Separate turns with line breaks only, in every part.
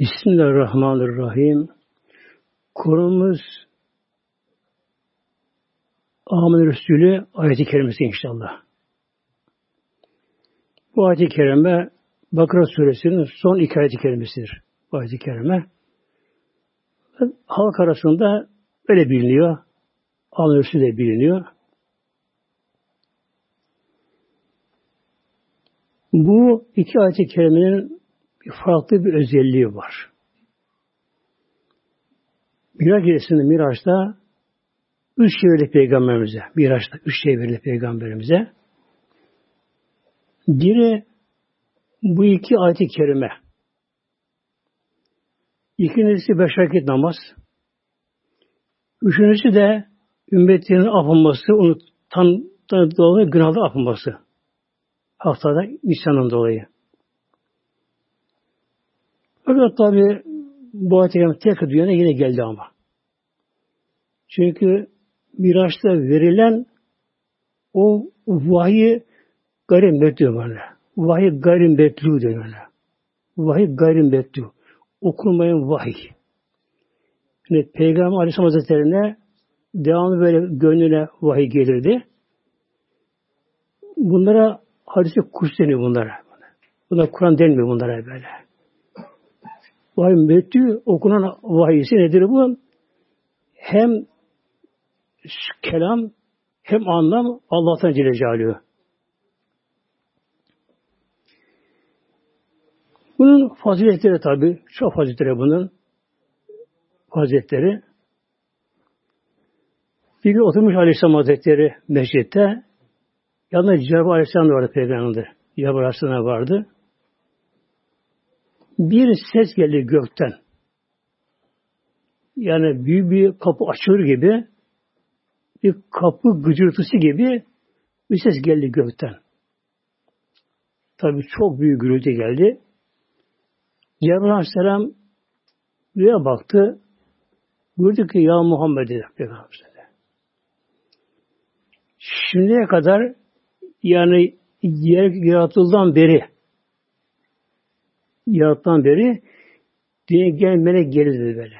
Bismillahirrahmanirrahim. Konumuz Amin Resulü ayeti kerimesi inşallah. Bu ayeti kerime Bakara suresinin son iki ayeti kerimesidir. Bu ayeti kerime. Halk arasında öyle biliniyor. Amin Resulü de biliniyor. Bu iki ayet-i kerimenin farklı bir özelliği var. Miraç gecesinde Miraç'ta üç şey verildi peygamberimize. Miraç'ta üç şey verildi peygamberimize. Biri bu iki ayet-i kerime. İkincisi beş vakit namaz. Üçüncüsü de ümmetinin afınması, unutan dolayı günahlı afınması. Haftada isyanın dolayı. Fakat tabi bu ayet-i tek dünyada yine geldi ama. Çünkü Miraç'ta verilen o vahiy garim betlu böyle. Vahiy garim betlu diyor böyle. Vahiy garim betlu. Okunmayan vahiy. Yani Peygamber Aleyhisselam Hazretleri'ne devamlı böyle gönlüne vahiy gelirdi. Bunlara hadise kuş deniyor bunlara. Buna Kur'an denmiyor bunlara böyle. Vahiy metü okunan vahiysi nedir bu? Hem kelam hem anlam Allah'tan Celle Celaluhu. Bunun faziletleri tabi, çok faziletleri bunun faziletleri. Bir gün oturmuş Aleyhisselam Hazretleri mescitte, yanında Cebrail Aleyhisselam vardı Peygamber'de. Cebrail Aleyhisselam vardı. Bir ses geldi gökten. Yani büyük bir kapı açılır gibi bir kapı gıcırtısı gibi bir ses geldi gökten. Tabi çok büyük gürültü geldi. Cebrail Aleyhisselam rüya baktı. Gördü ki ya Muhammed dedi Şimdiye kadar yani yer yaratıldığından beri yaratılan beri dünya gelen melek gelir dedi böyle.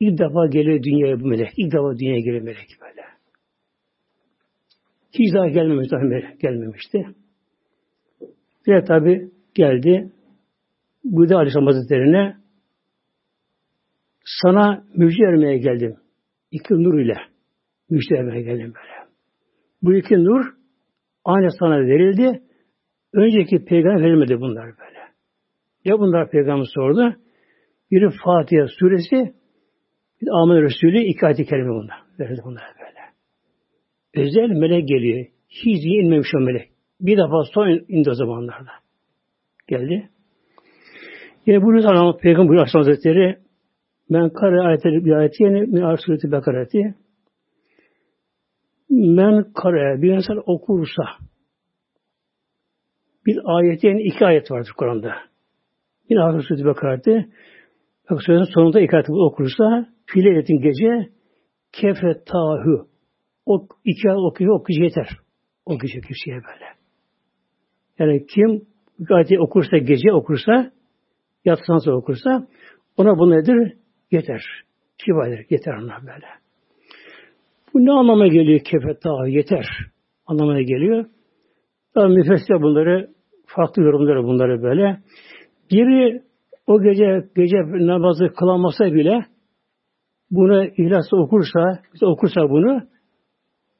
İlk defa geliyor dünyaya bu melek. İlk defa dünyaya geliyor melek böyle. Hiç daha gelmemiş, daha gelmemişti. Bir tabi geldi. Buydu Aleyhisselam Hazretleri'ne sana müjde vermeye geldim. İki nur ile müjde vermeye geldim böyle. Bu iki nur aynı sana verildi. Önceki peygamber verilmedi bunlar böyle. Ya bunlar peygamber sordu. Biri Fatiha suresi, bir Amin Resulü iki ayet-i kerime bunlar. Verildi bunlar böyle. Özel melek geliyor. Hiç inmemiş o melek. Bir defa son indi o zamanlarda. Geldi. Yine bunu zaman Peygamber buyuruyor Hazretleri men kare ayetleri bir ayeti yani min arsureti bekareti men kare bir insan okursa bir ayet yani iki ayet vardır Kur'an'da. Yine arsureti bekareti bak sözün sonunda iki ayet okursa filetin gece kefe tahu o iki ayet okuyor, okuyucu yeter. Okuyucu kişiye böyle. Yani kim ayeti okursa, gece okursa Yatsan okursa ona bu nedir? Yeter. Kibaydır. Yeter ona böyle. Bu ne anlama geliyor kefet daha yeter anlamına geliyor. Daha müfessir bunları farklı yorumları bunları böyle. Biri o gece gece namazı kılamasa bile bunu ihlasla okursa, okursa bunu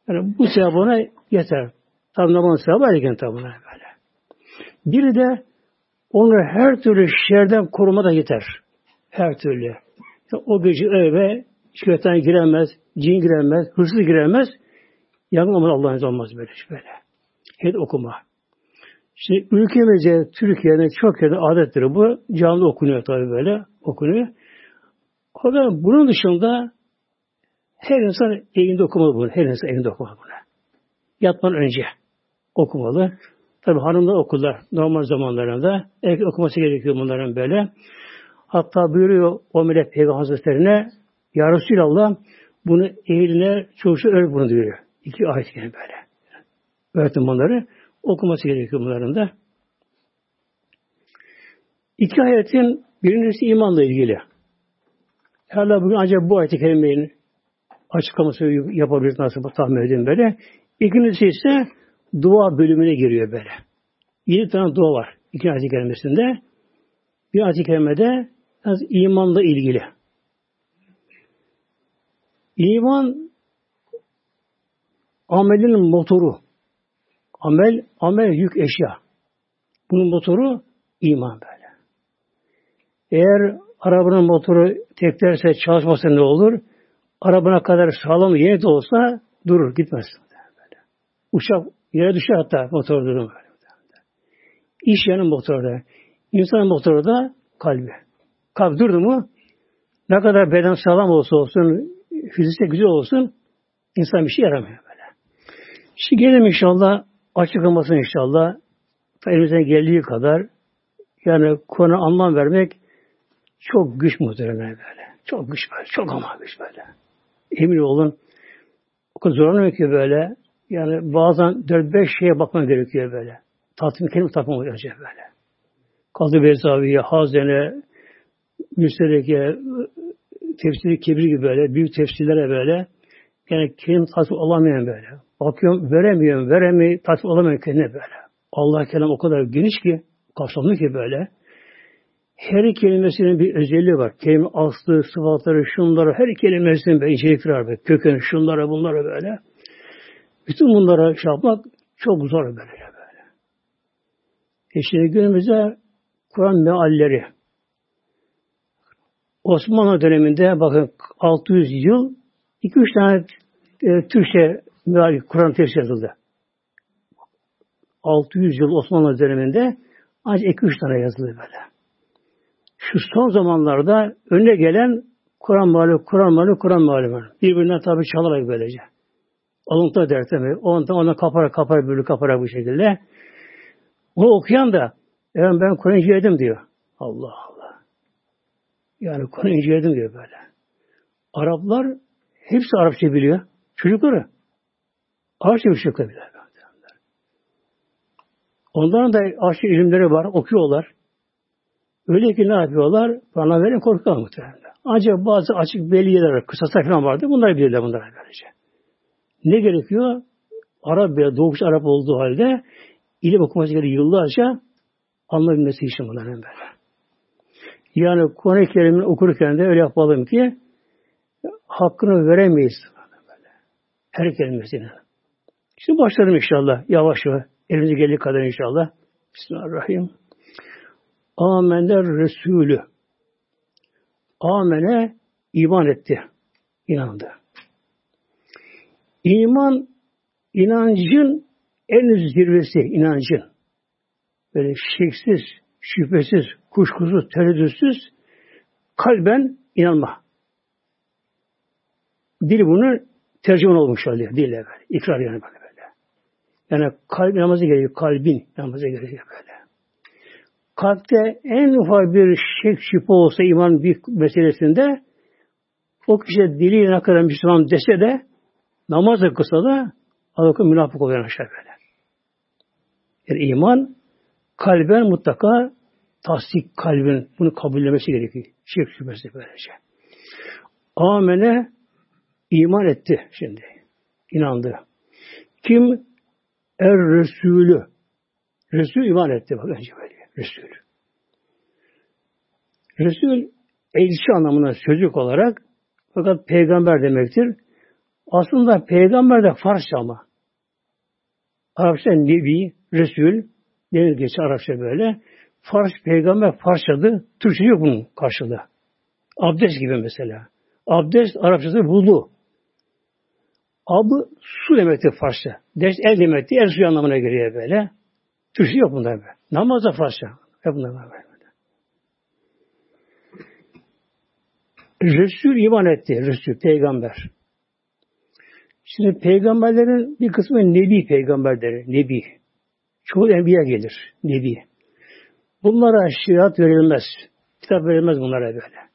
yani bu sevap ona yeter. Tabi namazın sevabı ayrıca tabi böyle. Biri de onu her türlü şerden koruma da yeter. Her türlü. O gece eve şeytan giremez, cin giremez, hırsız giremez. Yangın olmaz Allah'ın olmaz böyle. böyle. Hep okuma. Şimdi ülkemizde, Türkiye'de çok yerde adettir bu. Canlı okunuyor tabii böyle. Okunuyor. O bunun dışında her insan evinde okumalı bunu. Her insan evinde okumalı bunu. Yatmadan önce okumalı. Tabi hanımlar okullar normal zamanlarında erkek okuması gerekiyor bunların böyle. Hatta buyuruyor o melek Peygamber Hazretlerine Ya Resulallah bunu eline çocuğu öğret bunu diyor. İki ayet yani böyle. Öğretin bunları. Okuması gerekiyor bunların da. İki ayetin Birincisi imanla ilgili. Herhalde bugün ancak bu ayet-i kerimenin açıklaması yapabiliriz nasıl tahmin edin böyle. İkincisi ise dua bölümüne giriyor böyle. Yedi tane dua var iki ayet-i kerimesinde. Bir ayet-i kerimede imanla ilgili. İman amelin motoru. Amel, amel yük eşya. Bunun motoru iman böyle. Eğer arabanın motoru teklerse çalışmasa ne olur? Arabana kadar sağlam yeni de olsa durur, gitmez. Böyle. Uçak yere düşer hatta motor durur. Böyle. İş yanın motorda. İnsanın motoru da kalbi. Kalp durdu mu ne kadar beden sağlam olsa olsun, fiziksel güzel olsun insan bir şey yaramıyor böyle. Şimdi gelelim inşallah açıklamasını inşallah elimizden geldiği kadar yani konu anlam vermek çok güç muhtemelen böyle. Çok güç böyle. Çok ama güç böyle. Emin olun o kadar zorlanıyor ki böyle yani bazen 4-5 şeye bakman gerekiyor böyle. Tatmin kelime takmam gerekiyor böyle. Kaldı Bezaviye, Hazene, Müstereke, tefsiri kebir gibi böyle, büyük tefsirlere böyle, yani kelime tatmin olamayan böyle. Bakıyorum, veremiyorum, veremiyorum, tatmin olamıyorum kendine böyle. Allah kelam o kadar geniş ki, kapsamlı ki böyle. Her kelimesinin bir özelliği var. Kelime aslı, sıfatları, şunları, her kelimesinin bir incelikleri var. Kökeni, şunlara, bunlara böyle. Bütün bunlara şey yapmak çok zor böyle. böyle. E şimdi günümüzde Kur'an mealleri. Osmanlı döneminde bakın 600 yıl 2-3 tane e, Türkçe meal Kur'an tefsir yazıldı. 600 yıl Osmanlı döneminde ancak 2-3 tane yazıldı böyle. Şu son zamanlarda önüne gelen Kur'an malı, Kur'an malı, Kur'an malı. Birbirinden tabi çalarak böylece. Alıntı der tabi. Ondan ona kapara kapara böyle kapara bu şekilde. Onu okuyan da yani ben Kur'an inceledim diyor. Allah Allah. Yani Kur'an inceledim diyor böyle. Araplar hepsi Arapça biliyor. Çocukları. Arapça bir şey biliyor. Onların da aşırı ilimleri var. Okuyorlar. Öyle ki ne yapıyorlar? Bana verin korkuyorlar muhtemelen. Ancak bazı açık belli yerler, kısasa falan vardı. Bunları bilirler bunlar böylece. Ne gerekiyor? Arap veya doğuş Arap olduğu halde ilim okuması gerekiyor yıllarca anlayabilmesi için bunların böyle. Yani Kur'an-ı Kerim'i okurken de öyle yapalım ki hakkını veremeyiz. Her kelimesine. Şimdi başlarım inşallah. Yavaş yavaş. Elimize geldiği kadar inşallah. Bismillahirrahmanirrahim. Amener Resulü. Amene iman etti. İnandı. İman inancın en zirvesi inancın böyle şeksiz, şüphesiz, kuşkusuz, tereddütsüz kalben inanma. Dil bunu tercüman olmuş oluyor. Dille böyle. İkrar yani böyle böyle. Yani kalp namazı gerekiyor. Kalbin namazı gerekiyor böyle. Kalpte en ufak bir şek şüphe olsa iman bir meselesinde o kişi diliyle ne kadar Müslüman dese de namaz kısa da Allah'ın münafık oluyor aşağı böyle. Yani iman kalben mutlaka tasdik kalbin bunu kabullemesi gerekiyor. Şirk şüphesi böylece. Amene iman etti şimdi. İnandı. Kim? Er Resulü. Resul iman etti bak önce böyle. Resul. Resul elçi anlamına sözlük olarak fakat peygamber demektir. Aslında peygamber de Farsça ama. Arapça Nebi, Resul, denir geçer Arapça böyle. Fars peygamber Farsçadı. Türkçe yok bunun karşılığı. Abdest gibi mesela. Abdest Arapçası vudu. Abı su demektir Farsça. Dest el demektir. El suyu anlamına geliyor böyle. Türkçe yok bunda böyle. Namaz da Farsça. Hep bunlar böyle. Resul iman etti. Resul, peygamber. Şimdi peygamberlerin bir kısmı nebi peygamberleri. Nebi. Çoğu enbiya gelir. Nebi. Bunlara şirat verilmez. Kitap verilmez bunlara böyle.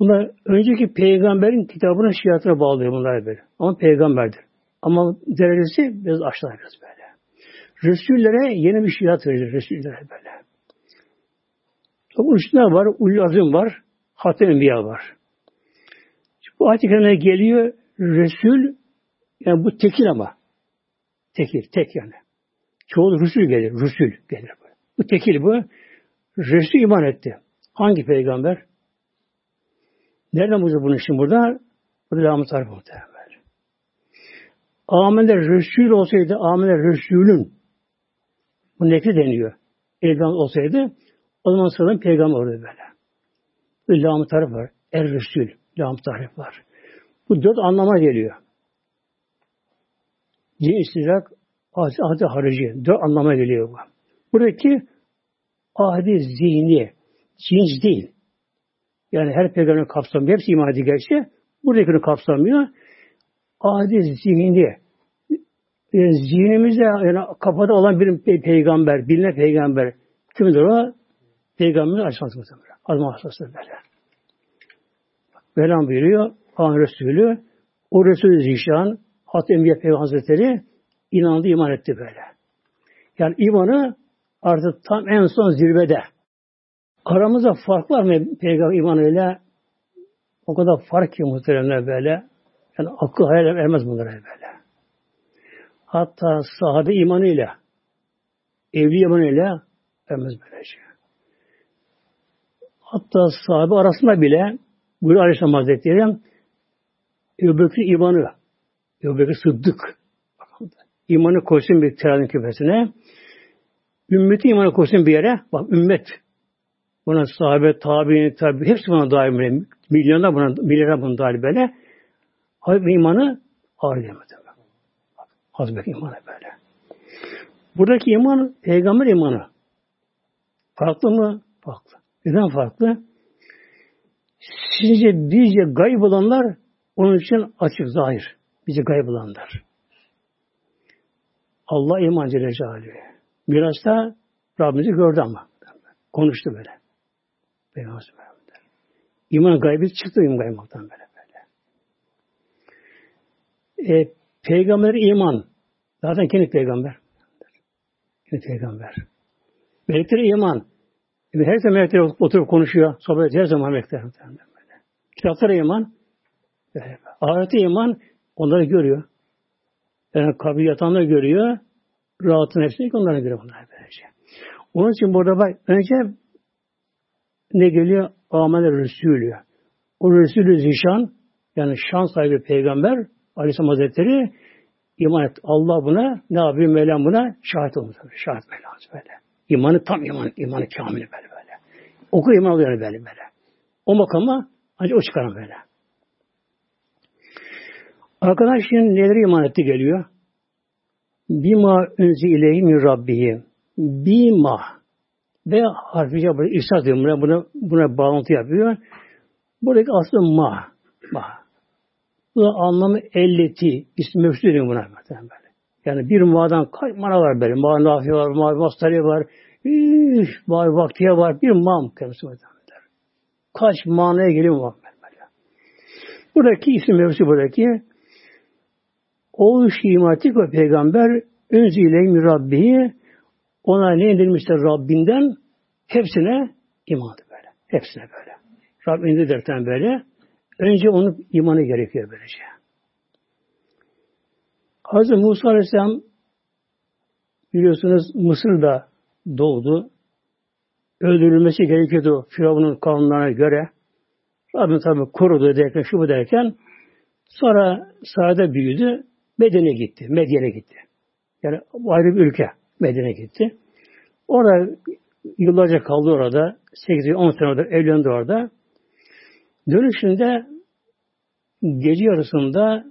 Bunlar önceki peygamberin kitabına şiratına bağlıyor bunlar böyle. Ama peygamberdir. Ama derecesi biraz aşağıda biraz böyle. Resullere yeni bir şirat verilir Resullere böyle. Bunun üstünde var, ulul var, hatem enbiya var. Bu ayet geliyor Resul yani bu tekil ama. Tekil, tek yani. Çoğu Resul gelir, Resul gelir. Bu tekil bu. Resul iman etti. Hangi peygamber? Nereden bulacak bunu şimdi burada? Burada devamı tarif muhtemelen. Amener Resul olsaydı, Amener Resulün bu nekri deniyor. Peygamber olsaydı o zaman sıradan peygamber olurdu böyle. Bir lam tarif var. Er Resul. Lam tarif var. Bu dört anlama geliyor. Cin istidrak, ahdi harici. Dört anlama geliyor bu. Buradaki ahdi zihni, cins değil. Yani her peygamber kapsamıyor. Hepsi iman ediyor gerçi. Buradakini kapsamıyor. Ahdi zihni. Yani zihnimizde yani kafada olan bir pe peygamber, bilinen peygamber. Kimdir o? Peygamberin açması muhtemelen. Adım hastası böyle. Velan buyuruyor. Allah Resulü. O Resulü Zişan, Hat Enbiya Peygamber Hazretleri inandı, iman etti böyle. Yani imanı artık tam en son zirvede. Aramızda fark var mı peygamber imanıyla? O kadar fark ki muhteremler böyle. Yani akıl hayal ermez bunlara böyle. Hatta sahabe imanıyla, evli imanıyla ermez böylece. Şey. Hatta sahabe arasında bile Buyuruyor Aleyhisselam Hazretleri Ebu Bekir imanı Ebu Bekir Sıddık imanı koysun bir terazinin küpesine ümmeti imanı koysun bir yere bak ümmet buna sahabe, tabi'in, tabi hepsi buna dahil böyle. Milyonlar buna, milyonlar buna dahil böyle. Hazreti imanı ağır demedi. Hazreti imanı böyle. Buradaki iman peygamber imanı. Farklı mı? Farklı. Neden farklı? Sizce bizce gayb olanlar onun için açık, zahir. Bize gayb olanlar. Allah iman Celle Celaluhu. Miras'ta Rabbimizi gördü ama. Konuştu böyle. Peygamber İman gaybi çıktı iman gaymaktan böyle böyle. E, peygamber iman. Zaten kendi peygamber. Kendi peygamber. Melekler iman. Her zaman melekler oturup konuşuyor. Sohbet her zaman melekler. Kitaplara iman. Ahirete iman onları görüyor. Yani kabir yatanları görüyor. Rahatın hepsini onlara göre bunlar böylece. Onun için burada bak önce ne geliyor? Amel Resulü. O Resulü Zişan yani şan sahibi peygamber Aleyhisselam Hazretleri iman et. Allah buna ne yapıyor? Mevlam buna şahit olmuş. Şahit Mevlam böyle. İmanı tam iman, imanı kamil böyle böyle. Oku iman oluyor böyle böyle. O makama ancak o çıkarım böyle. Arkadaş şimdi neleri iman etti geliyor? Bima önzi ileyhi min rabbihim. Bima ve harfice böyle ihsas diyor. Buna, buna, buna bağlantı yapıyor. Buradaki aslında ma. Ma. Bu da anlamı elleti. İsmi mevcut diyor buna. Yani bir ma'dan kaç mana var böyle. Ma nafi var, ma mastari var, üf, ma vaktiye var. Bir ma var. Kaç manaya geliyor mu? Böyle. Buradaki isim mevzusu buradaki o şimatik ve peygamber önzile Rabbihi ona ne indirmişler Rabbinden hepsine imandı böyle. Hepsine böyle. Rabbim indirdirten böyle. Önce onun imanı gerekiyor böylece. Hazreti Musa Aleyhisselam biliyorsunuz Mısır'da doğdu. Öldürülmesi gerekiyordu Firavun'un kanunlarına göre. Rabbim tabi korudu derken, şu bu derken sonra sahada büyüdü. Medine gitti. Medyen'e gitti. Yani ayrı bir ülke. Medine gitti. Orada yıllarca kaldı orada. 8-10 sene orada evlendi orada. Dönüşünde gece yarısında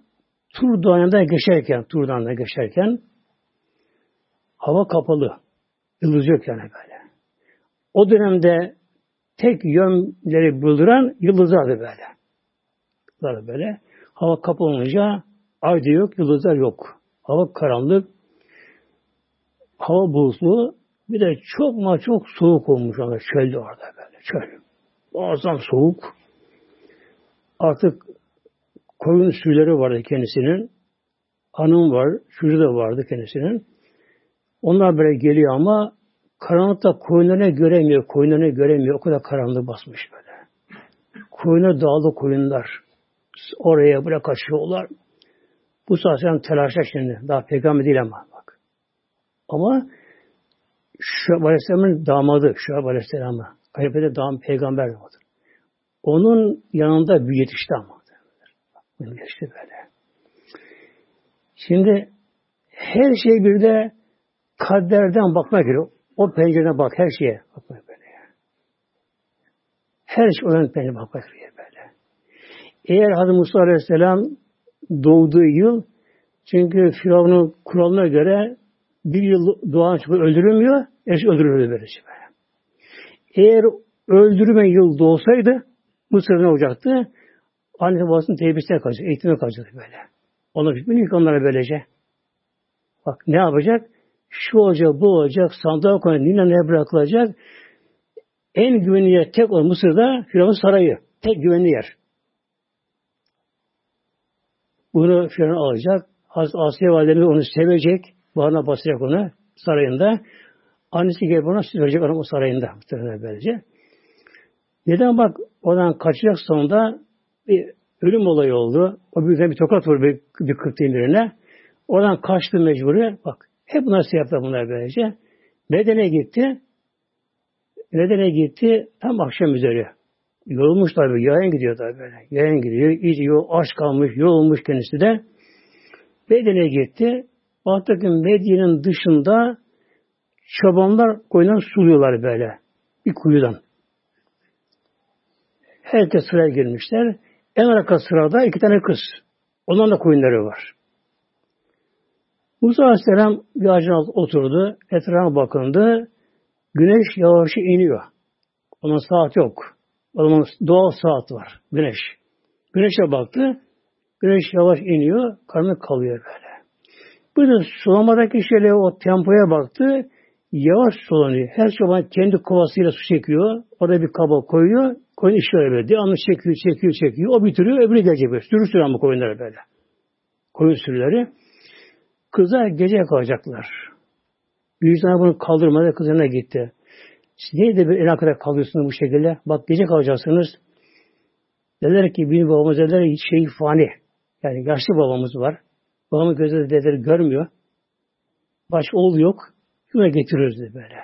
Tur Dağı'ndan geçerken, Tur Dağı'ndan geçerken hava kapalı. Yıldız yok yani böyle. O dönemde tek yönleri bulduran yıldızlardı böyle. Yıldızlar böyle. Hava kapalı olunca ay da yok, yıldızlar yok. Hava karanlık, hava bulutlu, bir de çok ma çok soğuk olmuş orada, çölde orada böyle, çöl. Muazzam soğuk. Artık koyun sürüleri vardı kendisinin. Hanım var, çocuğu da vardı kendisinin. Onlar böyle geliyor ama Karanlıkta koyunlarını göremiyor, koyunlarını göremiyor. O kadar karanlık basmış böyle. Koyunlar dağlı koyunlar. Oraya buraya kaçıyorlar. Bu saatten telaşa şimdi. Daha peygamber değil ama. Ama Şuab Aleyhisselam'ın damadı, Şuab Aleyhisselam'ı. Kayıpede dam peygamber oldu. Onun yanında bir yetişti ama. Yetişti böyle. Şimdi her şey bir de kaderden bakmak gerekiyor. O pencereden bak her şeye. Bakmak böyle. Her şey olan pencereden bakmak gerekiyor böyle. Eğer Hazreti Musa Aleyhisselam doğduğu yıl çünkü Firavun'un kuralına göre bir yıl doğan çocuk öldürülmüyor, eş öldürülüyor böylece böyle. Eğer öldürme yıl doğsaydı Mısır'da ne olacaktı? Anne babasının tebisine kalacak, eğitime kalacak böyle. Ona hükmünü yık onlara böylece. Bak ne yapacak? Şu olacak, bu olacak, sandığa koyacak, ne bırakılacak. En güvenli yer tek olan Mısır'da Firavun Sarayı. Tek güvenli yer. Bunu Firavun alacak. Asya validemiz onu sevecek. Bağrına basacak onu sarayında. Annesi gelip ona süt verecek onu o sarayında. Böylece. Neden bak oradan kaçacak sonunda bir ölüm olayı oldu. O bir bir tokat vurdu bir, bir kırktığın birine. Oradan kaçtı mecburi. Bak hep bunlar yaptı bunlar böylece. Medene gitti. Medene gitti tam akşam üzeri. Yorulmuş tabi. Yayan gidiyor tabi böyle. Yayan gidiyor. İyice yol, aç kalmış. Yorulmuş kendisi de. Medine'ye gitti. Baktı ki Medine'nin dışında çobanlar koyundan suluyorlar böyle. Bir kuyudan. Herkes sıraya girmişler. En arka sırada iki tane kız. Onların da koyunları var. Musa Aleyhisselam bir ağacın oturdu. Etrafa bakındı. Güneş yavaş iniyor. Onun saat yok. O zaman doğal saat var. Güneş. Güneşe baktı. Güneş yavaş iniyor. Karnı kalıyor böyle. Bir de sulamadaki şeyle o tempoya baktı. Yavaş sulanıyor. Her çoban kendi kovasıyla su çekiyor. Orada bir kaba koyuyor. Koyun işliyor böyle. Devamlı çekiyor, çekiyor, çekiyor. O bitiriyor, öbürü gelecek böyle. Sürü sürü ama koyunları böyle. Koyun sürüleri. Kızlar gece kalacaklar. Büyükler bunu kaldırmadı, kızına gitti. Siz niye de bir el kadar kalıyorsunuz bu şekilde? Bak gece kalacaksınız. Dediler ki benim babamız dediler şey fani. Yani yaşlı babamız var. Babamın gözleri dedeleri görmüyor. Baş oğlu yok. Şuna getiriyoruz dedi böyle.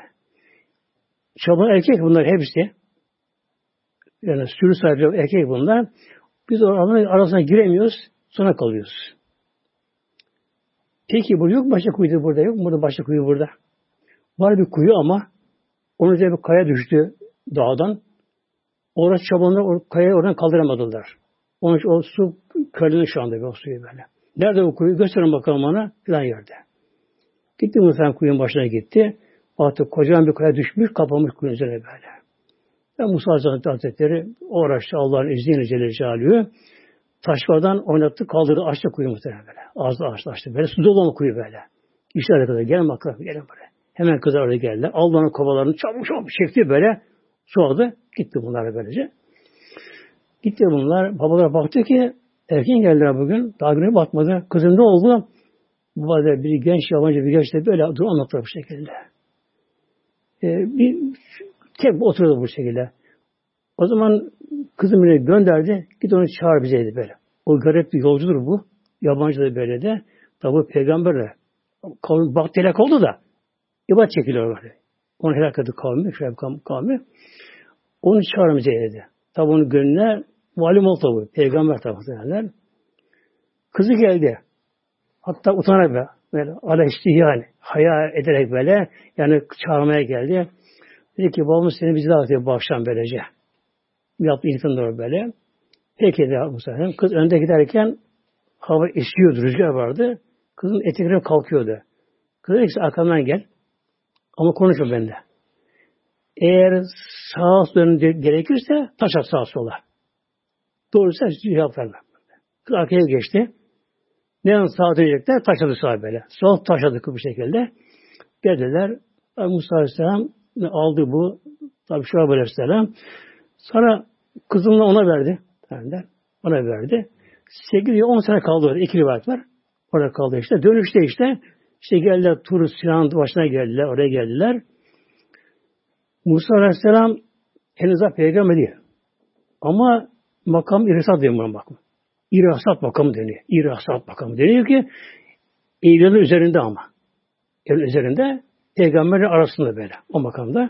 Çoban erkek bunlar hepsi. Yani sürü sahibi erkek bunlar. Biz onların arasına giremiyoruz. Sonra kalıyoruz. Peki bu yok başka kuyu burada yok. Burada başka kuyu burada. Var bir kuyu ama onun üzerine bir kaya düştü dağdan. Orası çobanlar o kayayı oradan kaldıramadılar. Onun için o su körlüğünü şu anda o suyu böyle. Nerede o kuyu? Gösterin bakalım ona. Filan yerde. Gitti muhtemelen kuyunun başına gitti. Artık kocaman bir kaya düşmüş, kapamış kuyunun üzerine böyle. Ve Musa Hazretleri uğraştı Allah'ın izniyle Celle Celaluhu. Taşlardan oynattı, kaldırdı, açtı kuyu muhtemelen böyle. Ağzı açtı, açtı. Böyle su dolu kuyu böyle. İşte kadar gelin bakalım, gelin buraya. Hemen kızlar oraya geldiler. Allah'ın kovalarını çabuk çabuk çekti böyle. Su aldı. Gitti bunlar böylece. Gitti bunlar. Babalar baktı ki erken geldiler bugün. Daha güne batmadı. Kızım ne oldu? Baba da bir genç yabancı bir genç de böyle dur anlatıyor bu şekilde. Ee, bir tek oturdu bu şekilde. O zaman kızım beni gönderdi. Git onu çağır bize dedi böyle. O garip bir yolcudur bu. Yabancı da böyle de. Tabi peygamberle. Kavmi bak telak oldu da. İbadet çekiliyor böyle. Onu helak etti kavmi. Şöyle kavmi. Onu çağır bize dedi. Tabi onun gönlüne malum oldu tabi. Peygamber tabi. Kızı geldi. Hatta utanarak böyle, böyle aleşti yani. Haya ederek böyle yani çağırmaya geldi. Dedi ki babamız seni bize davet ediyor bu akşam böylece. Yaptı ilkin doğru böyle. Peki dedi Musa. Kız önde giderken hava esiyordu, rüzgar vardı. Kızın etekleri kalkıyordu. Kız dedi ki arkamdan gel. Ama konuşma bende. Eğer sağa sola gerekirse taş at sağa sola. Doğrusu cevap verme. Kız arkaya geçti. Ne an sağa dönecekler? Taşladı sağa böyle. Sol taşladı bu şekilde. Geldiler. Musa Aleyhisselam aldı bu. Tabi şu Aleyhisselam. Sonra kızımla ona verdi. Derler. Ona verdi. 8 10 sene kaldı orada. İki rivayet var. Orada kaldı işte. Dönüşte işte işte geldiler Tur Sinan başına geldiler. Oraya geldiler. Musa Aleyhisselam henüz daha peygamber değil. Ama makam irasat deniyor buna bakma. İrasat makamı deniyor. İrasat makamı deniyor ki evlerin üzerinde ama. Evlerin üzerinde peygamberler arasında böyle o makamda.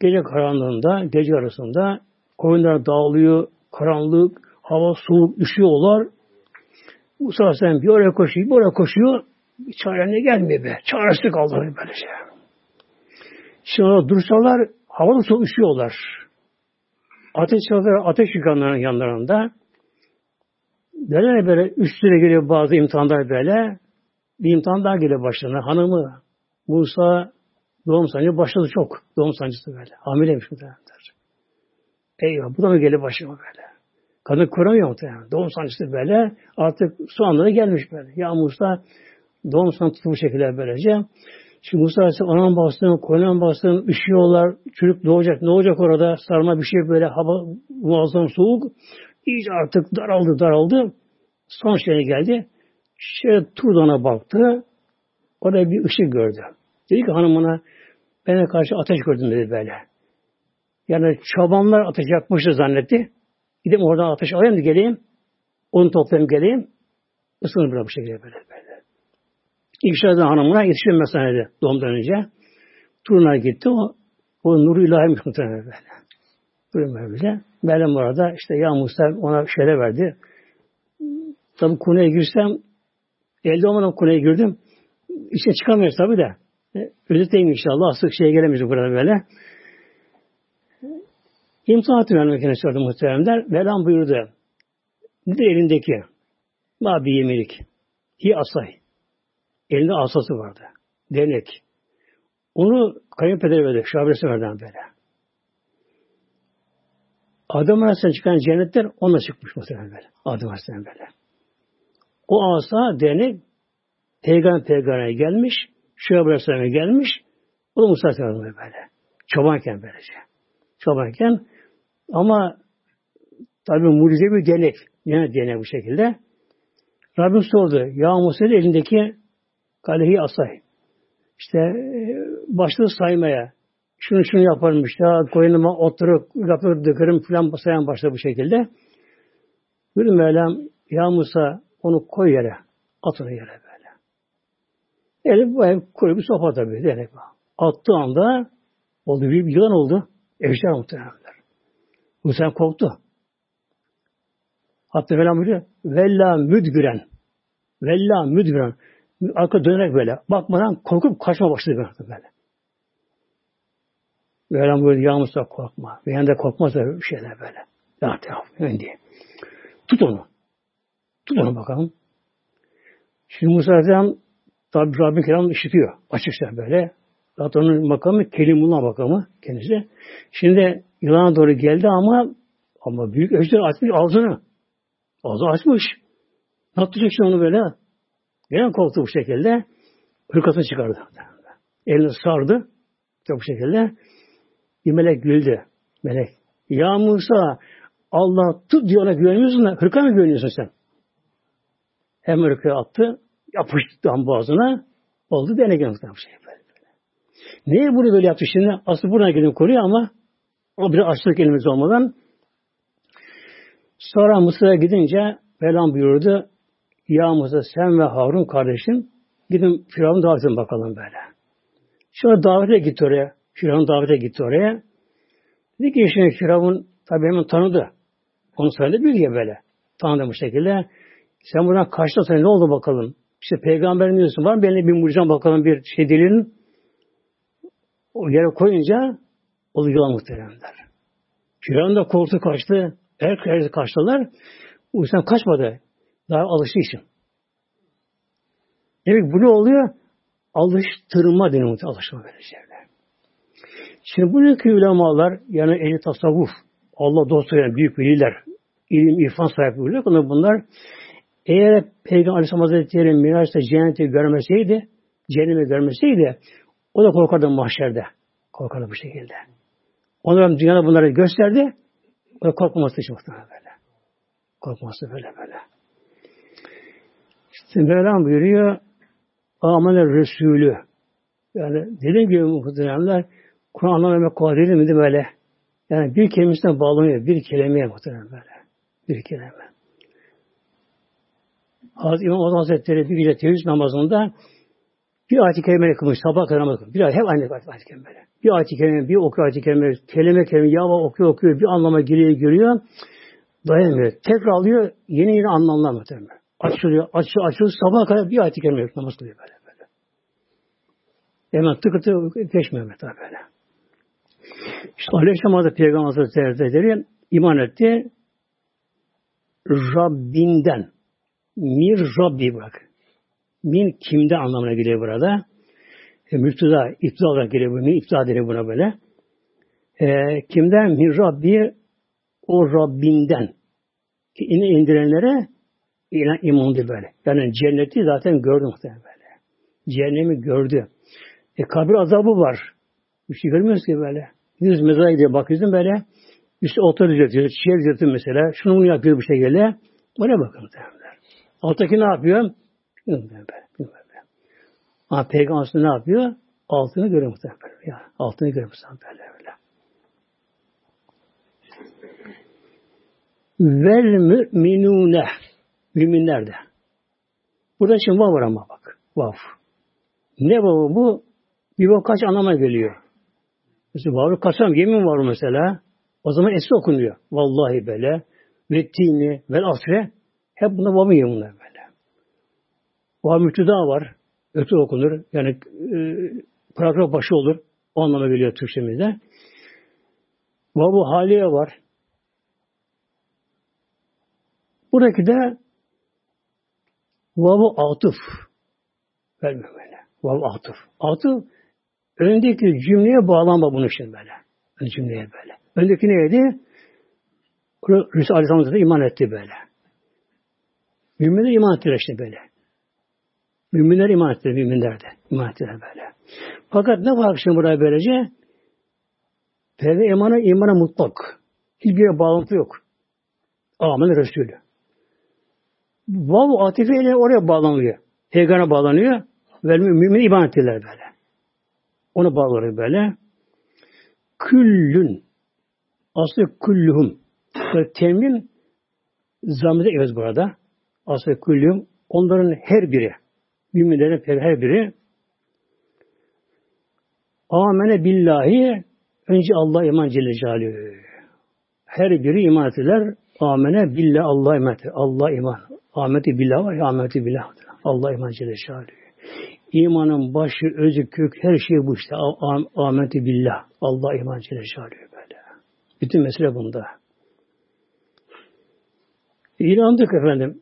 Gece karanlığında, gece arasında koyunlar dağılıyor, karanlık, hava soğuk, üşüyorlar. Musa Aleyhisselam bir oraya koşuyor, bir oraya koşuyor. Bir çarelerine gelmiyor be. Çaresi kaldı böyle şey. Şimdi orada dursalar havada soğuk üşüyorlar. Ateş çalıyor, ateş yıkanların yanlarında. Böyle böyle üstüne geliyor bazı imtihanlar böyle. Bir imtihan daha geliyor başlarına. Hanımı Musa doğum sancısı başladı çok. Doğum sancısı böyle. Hamileymiş muhtemelen. Eyvah bu da mı geliyor başıma böyle. Kadın kuramıyor muhtemelen. Doğum sancısı böyle. Artık su anları gelmiş böyle. Ya Musa doğum sancısı bu şekilde böylece. Şimdi Musa Aleyhisselam anan bastığın, koyunan bastığın, üşüyorlar. Çocuk doğacak. Ne olacak orada? Sarma bir şey böyle hava muazzam soğuk. İyice artık daraldı daraldı. Son şeye geldi. Şöyle Turdan'a baktı. Orada bir ışık gördü. Dedi ki hanımına bana karşı ateş gördüm dedi böyle. Yani çobanlar ateş yakmıştı zannetti. Gidip oradan ateş alayım da geleyim. Onu toplayayım geleyim. Isınır bırak bu şekilde böyle böyle. İkişerden hanımına yetişiyor mesanede doğumdan önce. Turuna gitti. O, o nuru ilahiymiş muhtemelen böyle. Böyle böyle. Meryem orada işte ya Musa ona şeyler verdi. Tabi konuya girsem elde olmadan konuya girdim. İşte çıkamıyoruz tabi de. E, Özetleyeyim inşallah. Asıl şeye gelemeyiz burada böyle. İmtihanatı vermek kendisi orada muhteremler. Mevlam buyurdu. Nedir elindeki? Ma bir yemilik. Hi asay. Elinde asası vardı. Denek. Onu kayınpederi verdi. Şabresi verdi böyle. Adam Aleyhisselam çıkan cennetler onunla çıkmış muhtemelen böyle. Adam Aleyhisselam böyle. O asa denek peygamber peygambere gelmiş. Şuayb Aleyhisselam'a gelmiş. O da Musa Aleyhisselam'a böyle. Çobanken böylece. Çobanken ama tabi mucize bir denek. Yani denek bu şekilde. Rabbim sordu. Ya Musa'nın elindeki kalehi asay. İşte e, başladı saymaya. Şunu şunu yaparmış ya koyunuma oturup lafı dökerim filan sayan başladı bu şekilde. Bir Mevlam ya Musa onu koy yere. At onu yere böyle. Eli bayağı koyu bir sopa tabii. Denek. Attığı anda oldu bir yılan oldu. Ejder muhtemelenler. Musa korktu. Hatta Mevlam buyuruyor. Vella müdbiren. Vella müdbiren. Arka dönerek böyle. Bakmadan korkup kaçma başladı böyle. Mevlam buyuruyor. Ya Musa korkma. Ve yanında korkmaz da bir şeyler böyle. Ya Teala. diye. Tut onu. Tut onu bakalım. Şimdi Musa Aleyhisselam tabi Rabbim kelamını işitiyor. Açıkça böyle. Zaten onun makamı Kelimullah makamı kendisi. Şimdi yılana doğru geldi ama ama büyük ejder açmış ağzını. Ağzı açmış. Ne yapacak şimdi onu böyle? Gene korktu bu şekilde. Hırkasını çıkardı. Elini sardı. Bu şekilde. Bir melek güldü. Melek. Ya Musa Allah tut diyor ona güveniyorsun da hırka mı güveniyorsun sen? Hem hırkayı attı. Yapıştı tam boğazına. Oldu denege muhtemelen bu şey böyle. Niye bunu böyle yaptı şimdi? Aslında buna gelin koruyor ama o bir açlık elimiz olmadan sonra Mısır'a gidince Mevlam buyurdu Ya Musa sen ve Harun kardeşin gidin Firavun davet edin bakalım böyle. Sonra davete gitti oraya. Firavun davete gitti oraya. Dedi ki şimdi Firavun tabi hemen tanıdı. Onu söyledi bilgi böyle. Tanıdı bu şekilde. Sen buradan kaçtın sen ne oldu bakalım? İşte peygamberin diyorsun var mı? Benim bir mucizem bakalım bir şey delilin. O yere koyunca o yılan muhteremler. Firavun da korktu kaçtı. Herkes kaçtılar. O yüzden kaçmadı. Daha alıştığı için. Demek bu ne oluyor? Alıştırma deniyor alıştırma böyle şeyler. Şimdi buradaki ulemalar yani ehli tasavvuf, Allah dostu yani büyük veliler, ilim, irfan sahipleri bunlar, bunlar eğer Peygamber Aleyhisselam Hazretleri Miraç'ta cenneti görmeseydi, cehennemi görmeseydi, o da korkardı mahşerde. Korkardı bu şekilde. Onlar dünyada bunları gösterdi. O da korkmaması için muhtemelen böyle. Korkması böyle böyle. İşte Mevlam buyuruyor Amene Resulü yani dediğim gibi muhtemelenler Kur'an anlamamak kolay değil mi böyle? Yani bir kelimesine bağlanıyor. Bir kelimeye muhtemelen böyle. Bir kelime. Hazreti İmam Azam Hazretleri bir gece teheccüd namazında bir ayet-i kerime kılmış. Sabah kadar namaz kılmış. Bir ayet, hep aynı ayet-i kerime. Bir ayet-i kerime, bir okuyor ayet-i kerime, kelime kelime, yava okuyor okuyor, bir anlama giriyor giriyor. Dayanamıyor. Tekrar alıyor, yeni yeni anlamlar muhtemelen. Açılıyor, açıyor, açıyor. Sabah kadar bir ayet-i kerime namaz kılıyor böyle böyle. Hemen tıkır tıkır geçmiyor mesela böyle. İşte Aleyhisselam Hazreti Peygamber Hazretleri iman etti. Rabbinden. Mir Rabbi bırak. Min kimde anlamına geliyor burada. E, müpteda, iptal olarak geliyor bu. Min iptal edilir buna böyle. E, kimden? Min Rabbi o Rabbinden. Yine indirenlere inan imandı böyle. Yani cenneti zaten gördü muhtemelen böyle. Cehennemi gördü. E kabir azabı var. Bir şey görmüyoruz ki böyle. Gidiyoruz mezara gidiyor bakıyorsun böyle. İşte otur düzeltiyor, çiçeği düzeltiyor mesela. Şunu bunu yapıyor bu şekilde. Oraya bakın muhtemelen. Alttaki ne yapıyor? Bilmiyorum böyle. Ama peygamber ne yapıyor? Altını görüyor muhtemelen. Ya, altını görüyor muhtemelen böyle. Vel müminune müminler de. Burada şimdi vav var ama bak. Vav. Ne vavı bu? Bir vav kaç anlama geliyor. Mesela vavı kasam yemin var mesela. O zaman esri okunuyor. Vallahi böyle. Ve tini, vel asre. Hep bunda vavı yeminler böyle. Vav müpteda var. Ötü okunur. Yani e, paragraf başı olur. O anlama geliyor Türkçemizde. Vavu haliye var. Buradaki de vavu atıf. Vermiyor böyle. Vavu atıf. Atıf öndeki cümleye bağlanma bunu için böyle. Ön cümleye böyle. Öndeki neydi? Rüsü Aleyhisselam iman etti böyle. Müminler iman ettiler işte böyle. Müminler iman ettiler, müminler de iman ettiler böyle. Fakat ne var şimdi buraya böylece? Peygamber imana, imana mutlak. Hiçbir bağlantı yok. Amin Resulü. Vav atifeyle oraya bağlanıyor. Peygamber'e bağlanıyor. Ve mümin iman ettiler böyle. Onu bağlıyor böyle. Küllün. Kulluhum. Böyle temin zamide evet burada. Aslında küllühüm. Onların her biri. Müminlerin her biri Amene billahi önce Allah iman Celle. Her biri iman ettiler. Amene billah Allah iman. Allah iman. Ahmeti billah var ya Ahmeti billah. Allah iman Celle. İmanın başı, özü, kök, her şey bu işte. Ahmeti billah. Allah iman Celle böyle. Bütün mesele bunda. İnandık efendim.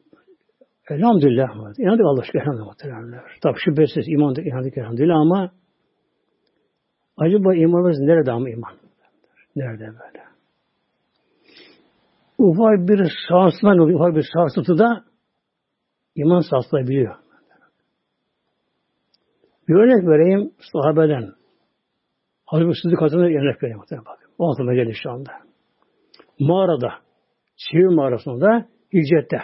Elhamdülillah. İnandık Allah aşkına elhamdülillah. Tabi şüphesiz imandık, inandık elhamdülillah ama acaba imanımız nerede ama iman? Nerede böyle? Ufak bir sarsma, ufak bir sarsıntıda iman sarsılabiliyor. Bir örnek vereyim sahabeden. Hazreti Sıddık Hazretleri örnek vereyim. Bakın. O aklıma geldi şu anda. Mağarada, Sivir mağarasında, hicrette.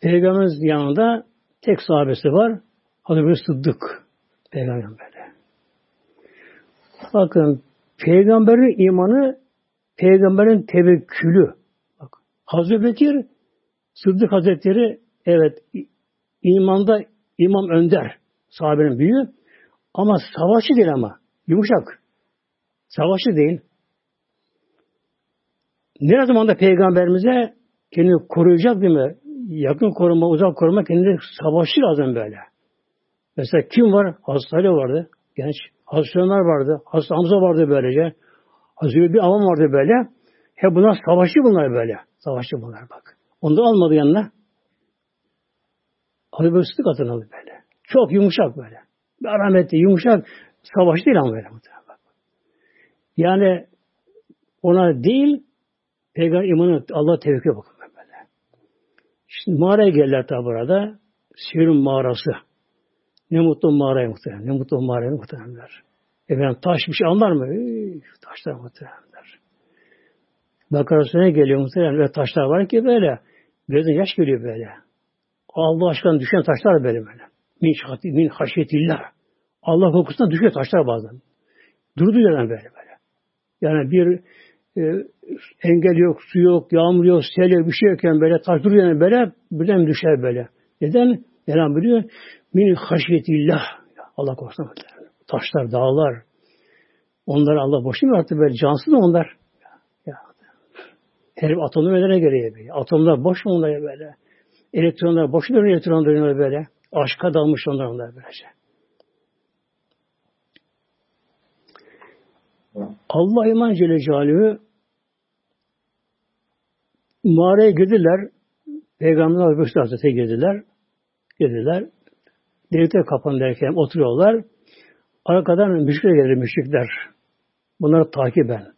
Peygamberimiz yanında tek sahabesi var. Hazreti Sıddık. Peygamber böyle. Bakın peygamberin imanı peygamberin tevekkülü. Bak, Hazreti Bekir Sıddık Hazretleri evet imanda imam önder sahabenin büyüğü ama savaşçı değil ama yumuşak. Savaşçı değil. Ne zaman da peygamberimize kendini koruyacak değil mi? yakın koruma, uzak koruma kendine savaşçı lazım böyle. Mesela kim var? Hazreti vardı. Genç. Hazreti vardı. Hazreti Hamza vardı böylece. Hazreti bir avam vardı böyle. Hep bunlar savaşçı bunlar böyle. Savaşçı bunlar bak. Onu da almadı yanına. Hazreti böyle sıkı atın aldı böyle. Çok yumuşak böyle. Rahmetli, yumuşak. Savaş değil ama böyle. Yani ona değil Peygamber imanı Allah tevekkül bakın. Şimdi mağaraya geldiler tabi burada. Sihir'in mağarası. Ne mutlu mağaraya muhtemelen. Ne mutlu mağaraya muhtemelenler. Efendim taş bir şey anlar mı? Taşlar muhtemelenler. Bakarasına geliyor muhtemelen. Ve taşlar var ki böyle. Gözün yaş geliyor böyle. Allah aşkına düşen taşlar böyle böyle. Min, şahati, min haşyetillah. Allah korkusundan düşüyor taşlar bazen. Durdu yerden böyle böyle. Yani bir e, engel yok, su yok, yağmur yok, sel yok, bir şey yokken böyle taş duruyor yani böyle birden düşer böyle. Neden? Neden biliyor? Min haşyetillah. Allah korusun. Taşlar, dağlar. Onlar Allah boşu mu attı böyle? Cansız onlar? Her atomlu nelere göre böyle. Atomlar boş mu onlar böyle? Elektronlar boş mu elektronlar böyle? Aşka dalmış onlar onlar böylece. Allah iman Celle Celaluhu mağaraya girdiler. Peygamber Aleyhisselatü Hazretleri girdiler. Girdiler. Delikte kapan derken oturuyorlar. Arkadan müşrikler gelir müşrikler. Bunları takiben.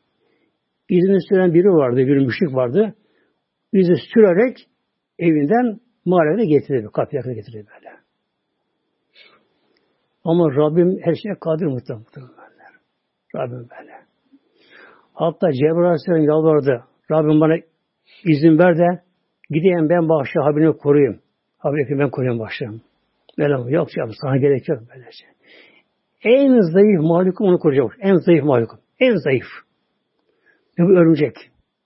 İzni süren biri vardı, bir müşrik vardı. Bizi sürerek evinden mağaraya getiriyor. Kapıya kadar getiriyor böyle. Ama Rabbim her şeye kadir muhtemelen. Rabbim böyle. Hatta Cebrail Aleyhisselam yalvardı. Rabbim bana izin ver de gideyim ben bağışla Habibini koruyayım. Habibini ben koruyayım başlarım. Böyle yok canım sana gerek yok böylece. En zayıf mahlukum onu koruyacak. En zayıf mahlukum. En zayıf. Ne bu örümcek.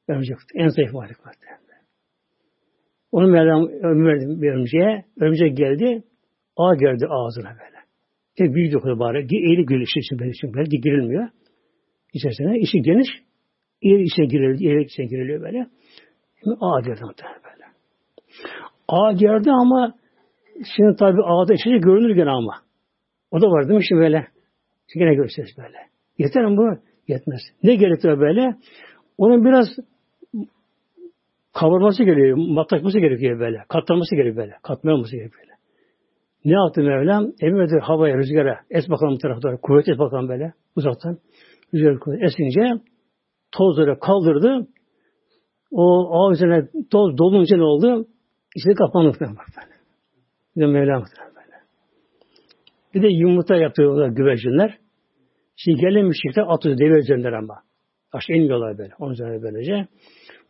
Örümcek. En zayıf mahluk. Onu Mevlam ömür verdi bir örümceğe. Örümcek geldi. Ağ geldi ağzına böyle. E, büyük dokudu bari. Eğri gülüş için böyle için böyle girilmiyor. İçerisine. İçi geniş. Eğri içine giriliyor. Eğri içine giriliyor böyle. Şimdi ağ geldi muhtemelen böyle. Ağ geldi ama şimdi tabi ağda içine görünür gene ama. O da var değil mi şimdi böyle? Şimdi gene görseniz böyle. Yeter mi bu? Yetmez. Ne gerekiyor böyle? Onun biraz kavurması gerekiyor, matlaşması gerekiyor böyle. Katlanması gerekiyor böyle. Katlanması gerekiyor böyle. Ne yaptı Mevlam? Emreder havaya, rüzgara. Es bakalım taraflara. Kuvvet et bakalım böyle. Uzaktan. Rüzgar kuvvet esince tozları kaldırdı. O ağ üzerine toz dolunca ne oldu? İçine kapandı muhtemelen böyle. Bir Mevlam böyle. Bir de yumurta yaptırıyorlar güvercinler. Şimdi gelen müşrikler atıyor deve üzerinden ama. Aşağı inmiyorlar böyle. Onun üzerine böylece.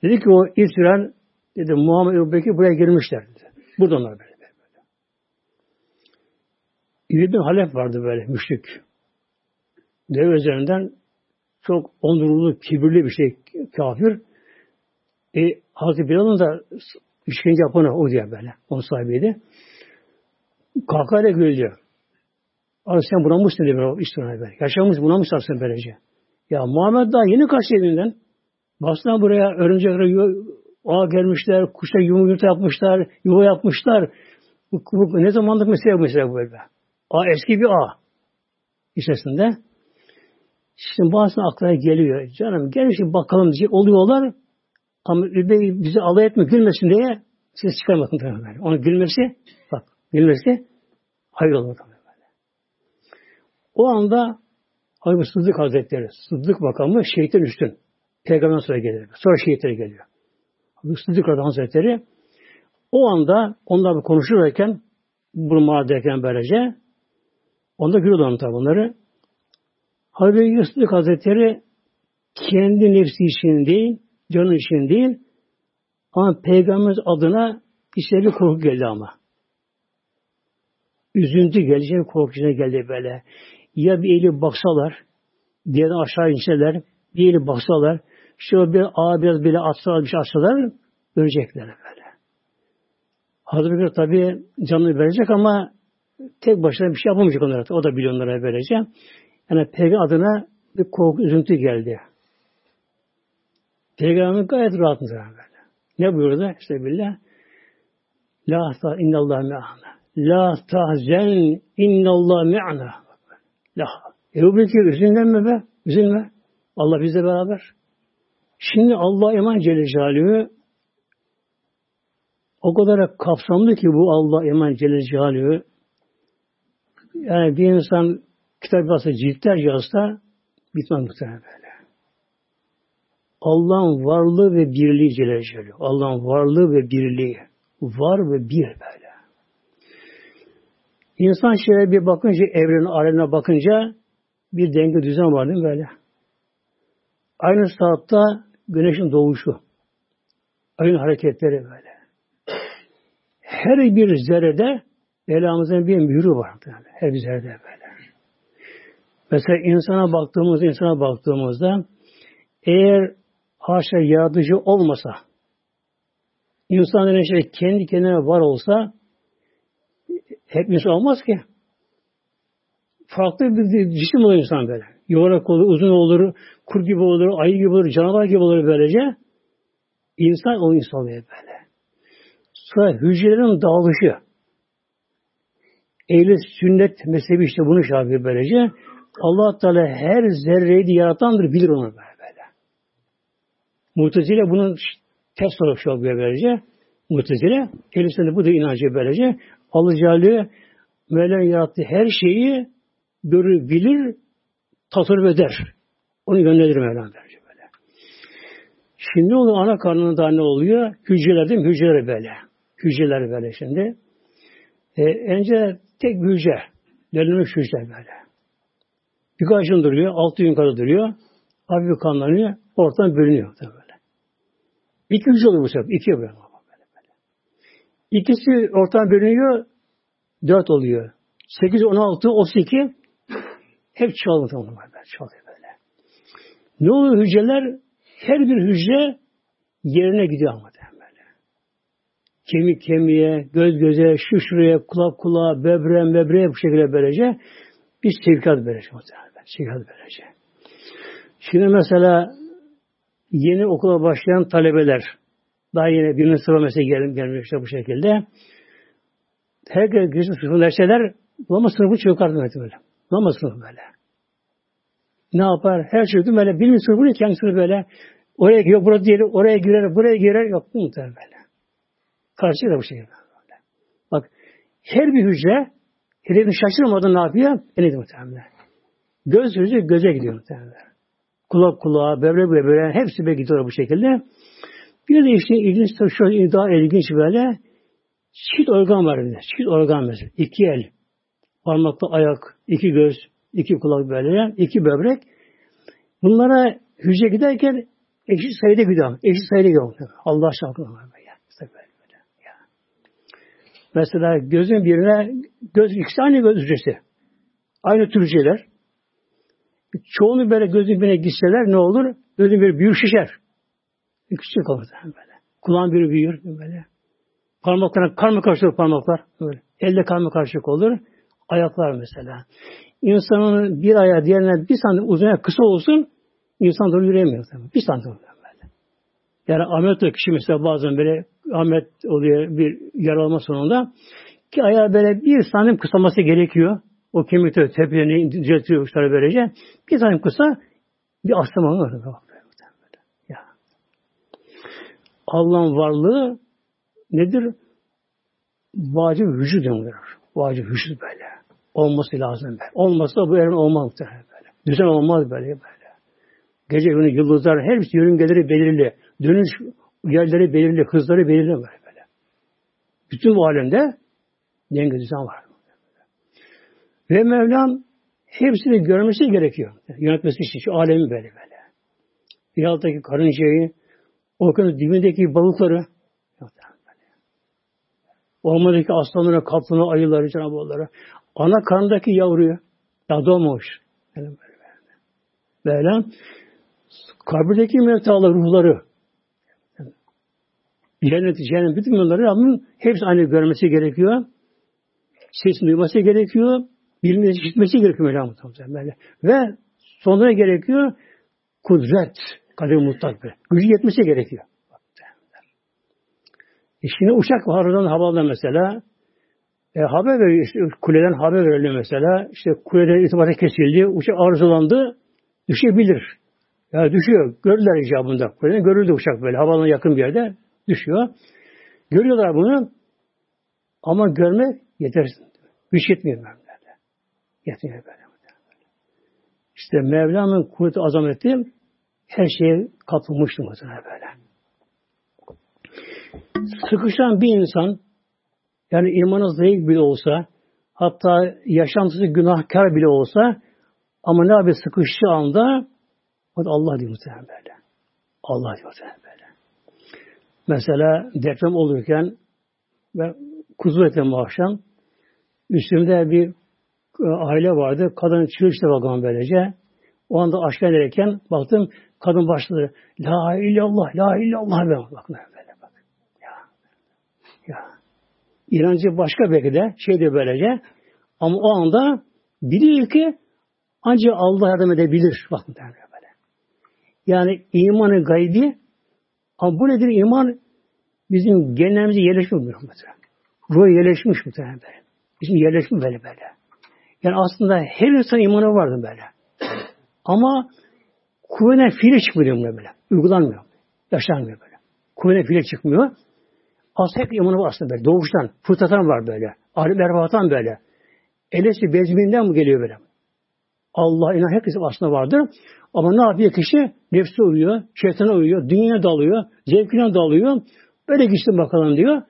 Dedi ki o ilk süren dedi Muhammed Ebu Bekir buraya girmişler dedi. Burada onlar böyle. böyle. İbn Halef vardı böyle müşrik. Deve üzerinden çok onurlu, kibirli bir şey kafir. E, Hazreti Bilal'ın da işkence yapanı o diye böyle. Onun sahibiydi. Kahkahayla gülüyor. Abi sen bunamışsın diye böyle üstüne böyle. Yaşamış bunamış aslında böylece. Ya Muhammed daha yeni kaçtı evinden. Bastılar buraya örümcekler ağa gelmişler, kuşa yumurta yapmışlar, yuva yapmışlar. Bu, bu, ne zamanlık mesele bu mesele bu böyle. A eski bir ağ içerisinde. Şimdi bazen aklına geliyor. Canım gelin şimdi bakalım diyecek oluyorlar. Ama bizi alay etme gülmesin diye ses çıkarmasın. Onun gülmesi bak gülmesi hayır olur. O anda Hazreti Sıddık Hazretleri, Sıddık makamı şehitler üstün. Peygamber sonra gelir. Sonra şehitler geliyor. Sıddık Hazretleri o anda onlar konuşurken bunu mağdurken böylece onda görüyorlar tabi bunları. Hazreti Sıddık Hazretleri kendi nefsi için değil, canı için değil ama Peygamber adına işte bir korku geldi ama. Üzüntü gelecek korku geldi böyle ya bir eli baksalar, diğerden aşağı inseler, bir eli baksalar, şu bir ağa biraz bile atsalar, bir şey atsalar, ölecekler böyle. Hazreti Bekir tabi canını verecek ama tek başına bir şey yapamayacak onlara. O da biliyor onlara böylece. Yani peygamber adına bir korku, üzüntü geldi. Peygamber gayet rahat böyle. Ne buyurdu? İşte billah. La ta innallah me'ana. La tahzen innallah me'ana. La. Ebu Bekir üzülme be. Üzülme. Allah bizle beraber. Şimdi Allah iman Celle Celaluhu o kadar kapsamlı ki bu Allah iman Celle Celaluhu yani bir insan kitap yazsa, ciltler yazsa bitmez muhtemelen böyle. Allah'ın varlığı ve birliği Celle Celaluhu. Allah'ın varlığı ve birliği. Var ve bir böyle. İnsan şöyle bir bakınca, evrenin alemine bakınca bir denge düzen var değil mi böyle? Aynı saatte güneşin doğuşu. Aynı hareketleri böyle. Her bir zerrede Mevlamızın bir mührü var. Yani. Her bir zerrede böyle. Mesela insana baktığımızda, insana baktığımızda eğer haşa yaratıcı olmasa, insan şey kendi kendine var olsa hep insan olmaz ki. Farklı bir cisim olur insan böyle. Yuvarlak olur, uzun olur, kur gibi olur, ayı gibi olur, canavar gibi olur böylece. İnsan o insan oluyor böyle. Sonra hücrelerin dağılışı. Ehli sünnet mezhebi işte bunu şafi böylece. allah Teala her zerreyi yaratandır, bilir onu böyle. böyle. Mutezile bunun ters olarak şu yapıyor böylece. Mutezile, ehl sünnet bu da inancı böylece. Celle Mevlam yarattığı her şeyi görür, bilir, tasarruf eder. Onu gönderir Mevlam böylece böyle. Şimdi onun ana karnında ne oluyor? Hücreler değil mi? Hücreler böyle. Hücreler böyle şimdi. E, önce tek hücre. Dönülmüş hücre böyle. Birkaç gün duruyor. Altı gün kadar duruyor. Hafif kanlanıyor. Ortadan bölünüyor. Böyle. İki hücre oluyor bu sefer. İki böyle. İkisi ortadan bölünüyor. Dört oluyor. Sekiz, on altı, otuz iki. Hep çoğalıyor tamam böyle. Çoğalıyor böyle. Ne oluyor hücreler? Her bir hücre yerine gidiyor ama kemik kemiğe, göz göze, şu şuraya, kulak kulağa, böbreğe, böbreğe bu şekilde böylece bir sevkat verecek muhtemelen. Sevkat verecek. Şimdi mesela yeni okula başlayan talebeler daha yeni birinci sınıfa mesela gelin gelmiş işte bu şekilde. Herkes girişim sınıfı derseler Lama sınıfı çıkardı böyle. Lama sınıfı böyle. Ne yapar? Her şey böyle birinci sınıfı kendisi böyle oraya gidiyor, buraya diyelim, oraya girer, buraya girer yok mu muhtemelen böyle. Karşı da bu şekilde. Bak her bir hücre hedefini şaşırmadan ne yapıyor? Elinde muhtemelen. Göz hücre göze gidiyor muhtemelen. Kulak kulağa, böbrek böbreğe hepsi böyle gidiyor bu şekilde. Bir de işte ilginç şu daha ilginç böyle çift organ var bir de. Çift organ mesela. İki el, parmaklı ayak, iki göz, iki kulak böyle, iki böbrek. Bunlara hücre giderken eşit sayıda gidiyor. Eşit sayıda gidiyor. Allah aşkına. Mesela gözün birine göz ikisi aynı göz hücresi. Aynı tür hücreler. Çoğunu böyle gözün birine gitseler ne olur? Gözün biri büyür şişer. Küçük kalır böyle. Kulağın biri büyür böyle. Parmaklarına karma karışık parmaklar. Böyle. Elde karma karışık olur. Ayaklar mesela. İnsanın bir ayağı diğerine bir santim uzun kısa olsun insan doğru yürüyemiyor. Bir santim böyle. Yani ameliyat kişi mesela bazen böyle Ahmet oluyor bir yaralama sonunda ki ayağı böyle bir santim kısaması gerekiyor. O kemikte tepelerini düzeltiyor uçları böylece. Bir santim kısa bir aslama var. Ya. Allah'ın varlığı nedir? Vacip vücut denir. Vacip vücut böyle. Olması lazım böyle. Olmazsa bu evren olmaz böyle. Düzen olmaz böyle böyle. Gece günü yıldızlar her bir yörüngeleri belirli. Dönüş yerleri belirli, hızları belirli böyle. böyle. Bütün bu alemde denge düzen var. Ve Mevlam hepsini görmesi gerekiyor. Yönetmesi için şu alemi böyle böyle. Alttaki karıncayı, okyanus dibindeki balıkları, ormandaki aslanları, kaplanı, ayıları, Cenab-ı ana karnındaki yavruyu, daha doğmamış. Böyle. Kabirdeki mevtalı ruhları, cennet, cehennem bütün bunları Rabbim hepsi aynı görmesi gerekiyor. Sesini duyması gerekiyor. Bilmesi, işitmesi gerekiyor Mevlam böyle. Ve sonuna gerekiyor kudret, kadir mutlak böyle. Gücü yetmesi gerekiyor. E şimdi uçak havadan havadan mesela e, haber veriyor, işte, kuleden haber veriliyor mesela. İşte kuleden irtibatı kesildi, uçak arızalandı, düşebilir. Ya düşüyor. Gördüler icabında. Kuleden görüldü uçak böyle havalına yakın bir yerde. Düşüyor. Görüyorlar bunu ama görmek yetersiz. Güç yetmiyor Mevla'da. Yetmiyor böyle. İşte Mevlam'ın kuvveti azameti her şeye kapılmıştı mesela böyle. Sıkışan bir insan yani imanı zayıf bile olsa hatta yaşantısı günahkar bile olsa ama ne abi sıkıştığı anda o da Allah diyor muhtemelen böyle. Allah diyor muhtemelen böyle. Mesela deprem olurken ben kuzu etim akşam üstümde bir e, aile vardı. Kadın çığırıştı bakalım böylece. O anda aşağı inerken baktım kadın başladı. La illallah, la illallah. Bakın böyle bak. Ya. Ya. İnancı başka belki de şey de böylece. Ama o anda biliyor ki ancak Allah yardım edebilir. Bakın böyle. Yani imanı gaybi ama bu nedir iman? Bizim genlerimize yerleşmiş muhtemelen. Ruh yerleşmiş muhtemelen. Bizim yerleşmiş böyle böyle. Yani aslında her insan imanı vardı böyle. Ama kuvvene fiile çıkmıyor böyle. Uygulanmıyor. Yaşanmıyor böyle. Kuvvene fiile çıkmıyor. Aslında hep imanı var aslında böyle. Doğuştan. Fırtatan var böyle. Alim erbatan böyle. Elesi bezminden mi geliyor böyle? Allah inan herkesin aslında vardır. Ama ne yapıyor kişi? Nefsi uyuyor, şeytana uyuyor, dünyaya dalıyor, zevkine dalıyor. Böyle gitsin bakalım diyor.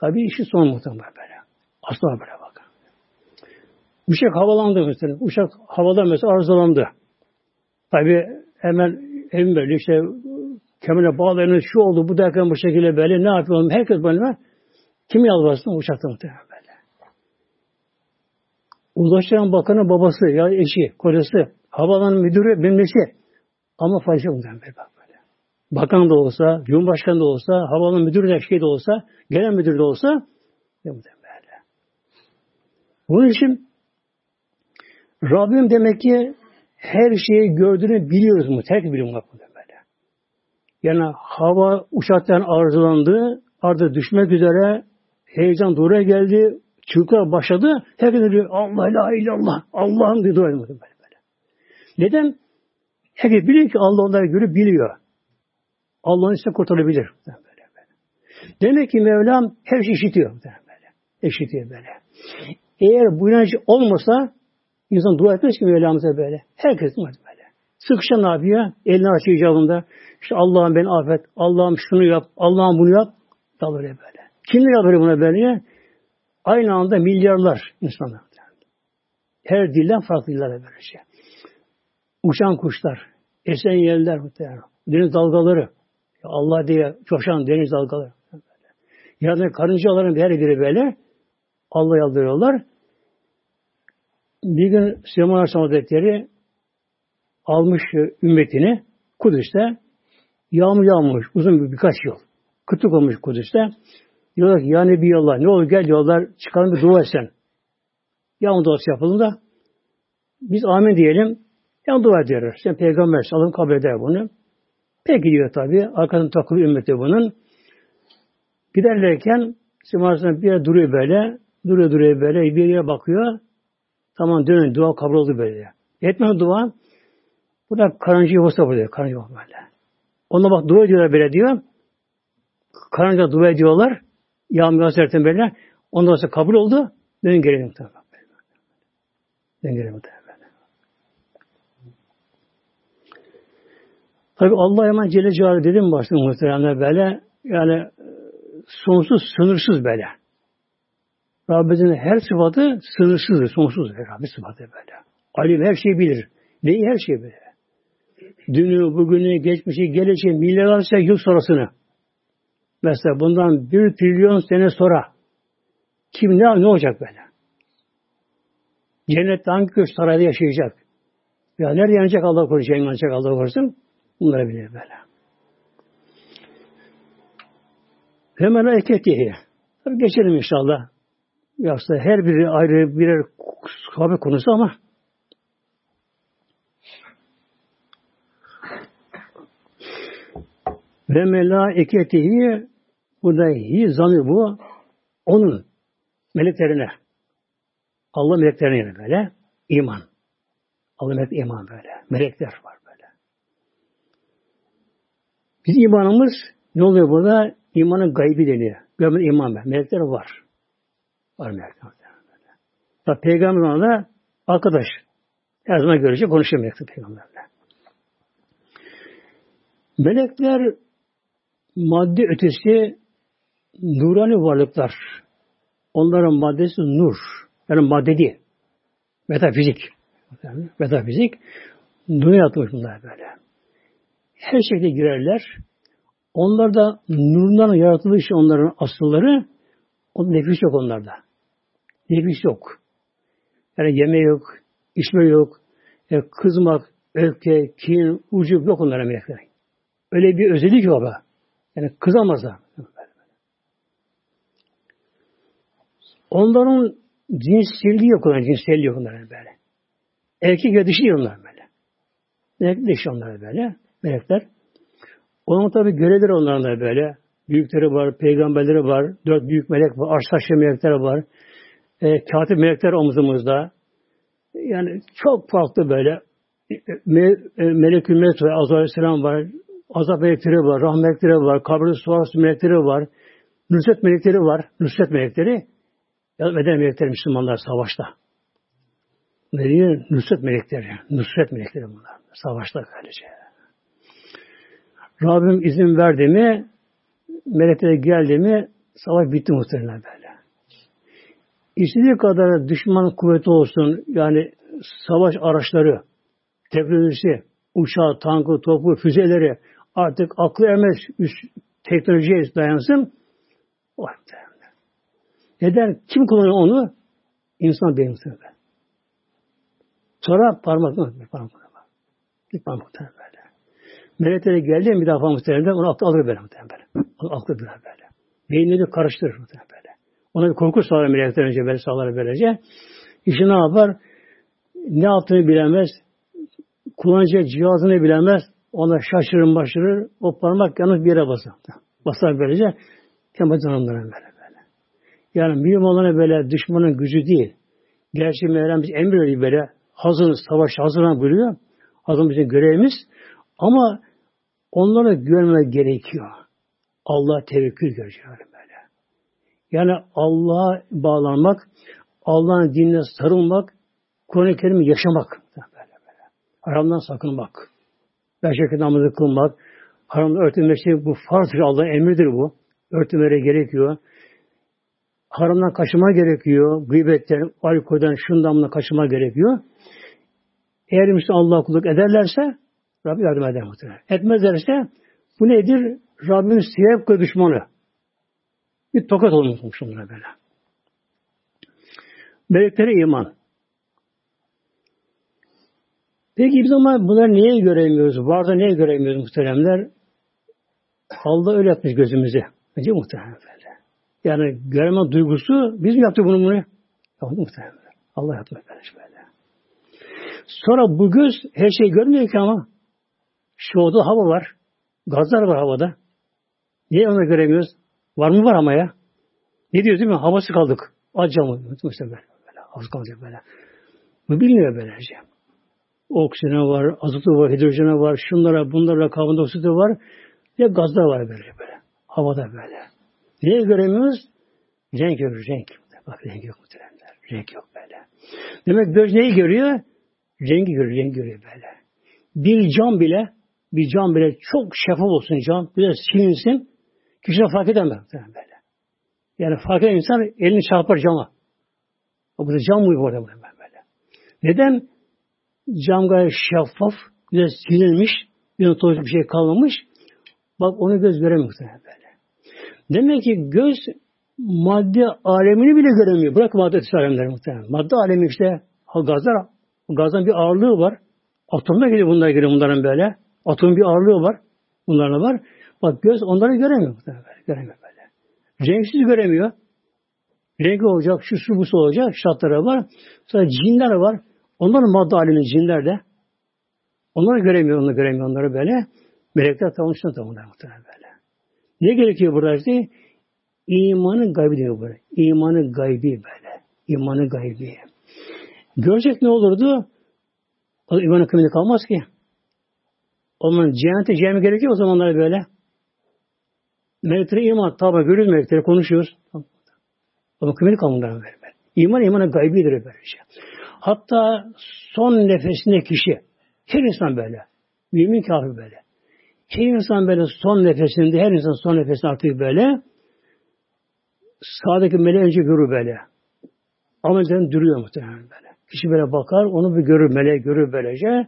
Tabii işi son muhtemelen böyle. Asla böyle bak. Uçak havalandı mesela. Uçak havada mesela arızalandı. Tabii hemen evim böyle işte kemine bağlarını şu oldu bu derken bu şekilde böyle ne yapıyorum? Herkes böyle kim yalvarsın uçakta muhtemelen böyle. Ulaştıran bakanın babası ya eşi, kocası, havalanın müdürü, bilmesi. Ama yok muhtemelen böyle. Bakan da olsa, Cumhurbaşkanı da olsa, havalanın müdürü de şey de olsa, genel müdür de olsa, muhtemelen böyle. Bunun için Rabbim demek ki her şeyi gördüğünü biliyoruz mu? Tek biliyorum bak böyle. Yani hava uçaktan arızalandı, ardı düşmek üzere, heyecan doğruya geldi, çığlıklar başladı. Herkes diyor Allah la illallah, Allah'ım diye dua ediyor böyle, böyle. Neden? Herkes biliyor ki Allah onları görüp biliyor. Allah'ın ise kurtarabilir. Böyle, böyle. Demek ki Mevlam her şeyi işitiyor. Böyle. Eşitiyor böyle. Eğer bu inanç olmasa İnsan dua etmez ki Mevlamıza böyle. Herkes böyle. Sıkışa ne yapıyor? Elini açıyor icabında. İşte Allah'ım beni affet. Allah'ım şunu yap. Allah'ım bunu yap. Da böyle böyle. Kimler yapıyor buna böyle? Aynı anda milyarlar insanlar. Her dilden farklı diller böyle şey. Uçan kuşlar, esen yerler muhtemelen. Deniz dalgaları. Allah diye coşan deniz dalgaları. Yani karıncaların her biri böyle Allah yaldırıyorlar. Bir gün Süleyman Aleyhisselam Hazretleri almış ümmetini Kudüs'te yağmur yağmış uzun bir birkaç yıl. Kıtlık olmuş Kudüs'te. Diyorlar ki ya Nebiyallah ne olur gel diyorlar çıkalım bir dua etsen. Yağmur duası yapalım da biz amin diyelim. Ya dua ediyoruz. Sen peygamber salın kabul eder bunu. Peki diyor tabi. Arkadan takılı ümmeti bunun. Giderlerken Süleyman bir yere duruyor böyle. Duruyor duruyor böyle. Bir yere bakıyor. Tamam dönün dua kabul oldu böyle. Yetmez dua. Bu da karınca yuvası burada. Karınca yuvası böyle. Ona bak dua ediyorlar böyle diyor. Karınca dua ediyorlar. Yağmur yağsırtın böyle. Ondan sonra kabul oldu. Dönün geri muhtemelen. Dönün geri muhtemelen. Tabi Allah hemen Celle Celaluhu dedim başta muhteremler böyle. Yani sonsuz, sınırsız böyle. Rabbimizin her sıfatı sınırsızdır, sonsuz Rabbim sıfatı böyle. Alim her şeyi bilir. Neyi her şeyi bilir. Dünü, bugünü, geçmişi, geleceği, milyarlarca yıl sonrasını. Mesela bundan bir trilyon sene sonra kim ne, ne olacak böyle? Cennette hangi köşk sarayda yaşayacak? Ya nerede yanacak Allah korusun, yanacak Allah korusun? Bunları bilir böyle. Hemen hareket diye. Tabi geçelim inşallah. Yoksa her biri ayrı birer sahabe konusu ama ve melaiketihi burada hi zamir bu onun meleklerine Allah meleklerine böyle iman. Allah melek iman böyle. Melekler var böyle. Biz imanımız ne oluyor burada? İmanın gaybi deniyor. Görmeden iman be. Melekler var. Var melekler. Tabi peygamber ona arkadaş. Her zaman görecek konuşuyor melekler peygamberle. Melekler madde ötesi nurani varlıklar. Onların maddesi nur. Yani madde değil. Metafizik. Metafizik. Nur yatmış bunlar böyle. Her şekilde girerler. Onlar da nurdan yaratılış onların asılları o nefis yok onlarda. Nefis yok. Yani yeme yok, içme yok, e, kızmak, öfke, kin, ucu yok onlara melekler. Öyle bir özellik yok ama. Yani kızamazlar. Onların cinselliği yok onların, cinselliği yok onların böyle. Erkek ve dişi onlar böyle. Melek dişi onlar böyle. Melekler. Onun tabi görevleri onların da böyle. Büyükleri var, peygamberleri var, dört büyük melek var, arş taşlı melekler var. E, katip melekler omzumuzda. Yani çok farklı böyle. Me, e, Melekül Mevt var, Azrail Aleyhisselam var, azap melekleri var, rahmet melekleri var, kabri suarası melekleri var, nusret melekleri var, nusret melekleri. Ya beden melekleri Müslümanlar savaşta. Ne diyor? Nusret melekleri. Nusret melekleri bunlar. Savaşta böylece. Rabbim izin verdi mi melekler geldi mi savaş bitti muhtemelen böyle. İstediği kadar düşman kuvveti olsun yani savaş araçları, teknolojisi, uçağı, tankı, topu, füzeleri artık aklı ermez üst teknolojiye dayansın. O Neden? Kim kullanıyor onu? İnsan beyin muhtemelen. Sonra parmak? Bir parmak? Bir parmak böyle. Meleklere geldi mi bir defa muhtemelen onu aklı alır böyle muhtemelen. Onu aklı böyle böyle. Beynini karıştırır muhtemelen böyle. Ona bir korku sağlar melekler önce böyle sağlar böylece. İşte ne yapar? Ne yaptığını bilemez. Kullanacak cihazını bilemez. Ona şaşırır başırır. O parmak yalnız bir yere basar. Basar böylece. Kemal canımlara böyle böyle. Yani mühim olanı böyle düşmanın gücü değil. Gerçi Mevlam emir emrediyor böyle. Hazır, savaş hazırlan buyuruyor. Hazır bizim görevimiz. Ama onlara güvenmek gerekiyor. Allah tevekkül görecek böyle. Yani Allah'a bağlanmak, Allah'ın dinine sarılmak, Kur'an-ı Kerim'i yaşamak. Böyle böyle. Haramdan sakınmak. Beş namazı kılmak, haramda örtülmesi bu farzdır, Allah'ın emridir bu. Örtülmere gerekiyor. Haramdan kaçınma gerekiyor. Gıybetten, alkolden, şundan buna kaçınma gerekiyor. Eğer Müslüman Allah kulluk ederlerse Rabbi yardım eder muhtemelen. Etmezlerse bu nedir? Rabbimiz siyah düşmanı. Bir tokat olmuş onlara böyle. Meleklere iman. Peki biz ama bunları niye göremiyoruz? Varda niye göremiyoruz muhteremler? Allah öyle yapmış gözümüze. Bence muhterem. Yani göreme duygusu biz mi yaptık bunu bunu? Yaptık muhterem. Allah yaptı böyle. böyle. Sonra bu göz her şeyi görmüyor ki ama. Şu oda hava var. Gazlar var havada. Niye onu göremiyoruz? Var mı var ama ya? Ne diyoruz değil mi? Havası kaldık. Acaba mesela böyle. böyle. Havası kalacak böyle. Bu bilmiyor böylece. Oksijene var, azotu var, hidrojene var, şunlara, bunlara, karbondioksit var. Ya gazlar var böyle böyle. Havada böyle. Niye göremiyoruz? Renk yok, renk. Bak renk yok muhteremler. Renk yok böyle. Demek göz neyi görüyor? Rengi görüyor, renk görüyor böyle. Bir cam bile, bir cam bile çok şeffaf olsun cam, biraz silinsin, kişi fark edemez böyle. Yani fark eden insan elini çarpar cama. O burada cam mı orada böyle. Neden? Cam gayet şeffaf, biraz silinmiş, bir bir şey kalmamış. Bak onu göz göremiyor böyle. Demek ki göz madde alemini bile göremiyor. Bırak madde alemleri muhtemelen. Madde alemi işte gazlar, gazdan bir ağırlığı var. Atomda geliyor bunlar geliyor bunların böyle. Atomun bir ağırlığı var. Bunlarla var. Bak göz onları göremiyor. Göremiyor böyle. Renksiz göremiyor. Rengi olacak, şu su bu su olacak, şartları var. Sonra cinler var. Onların madde alemi cinler de. Onları göremiyor, onları göremiyor onları böyle. Melekler tanıştı da onlar muhtemelen böyle. Ne gerekiyor burada işte? İmanın gaybi diyor böyle. İmanın gaybi böyle. İmanın gaybi. Görecek ne olurdu? O imanın kıymeti kalmaz ki. O zaman cehennete cehenneme gerekiyor o zamanlar böyle. Meleklere iman, tabi görüyoruz melekleri, konuşuyoruz. Ama kıymeti kalmıyor böyle. İman imanın gaybidir böylece. Hatta son nefesinde kişi, her insan böyle, mümin kafir böyle. Her insan böyle son nefesinde, her insan son nefesinde artık böyle, sağdaki meleği önce görür böyle. Amelden duruyor muhtemelen böyle. Kişi böyle bakar, onu bir görür, meleği görür böylece.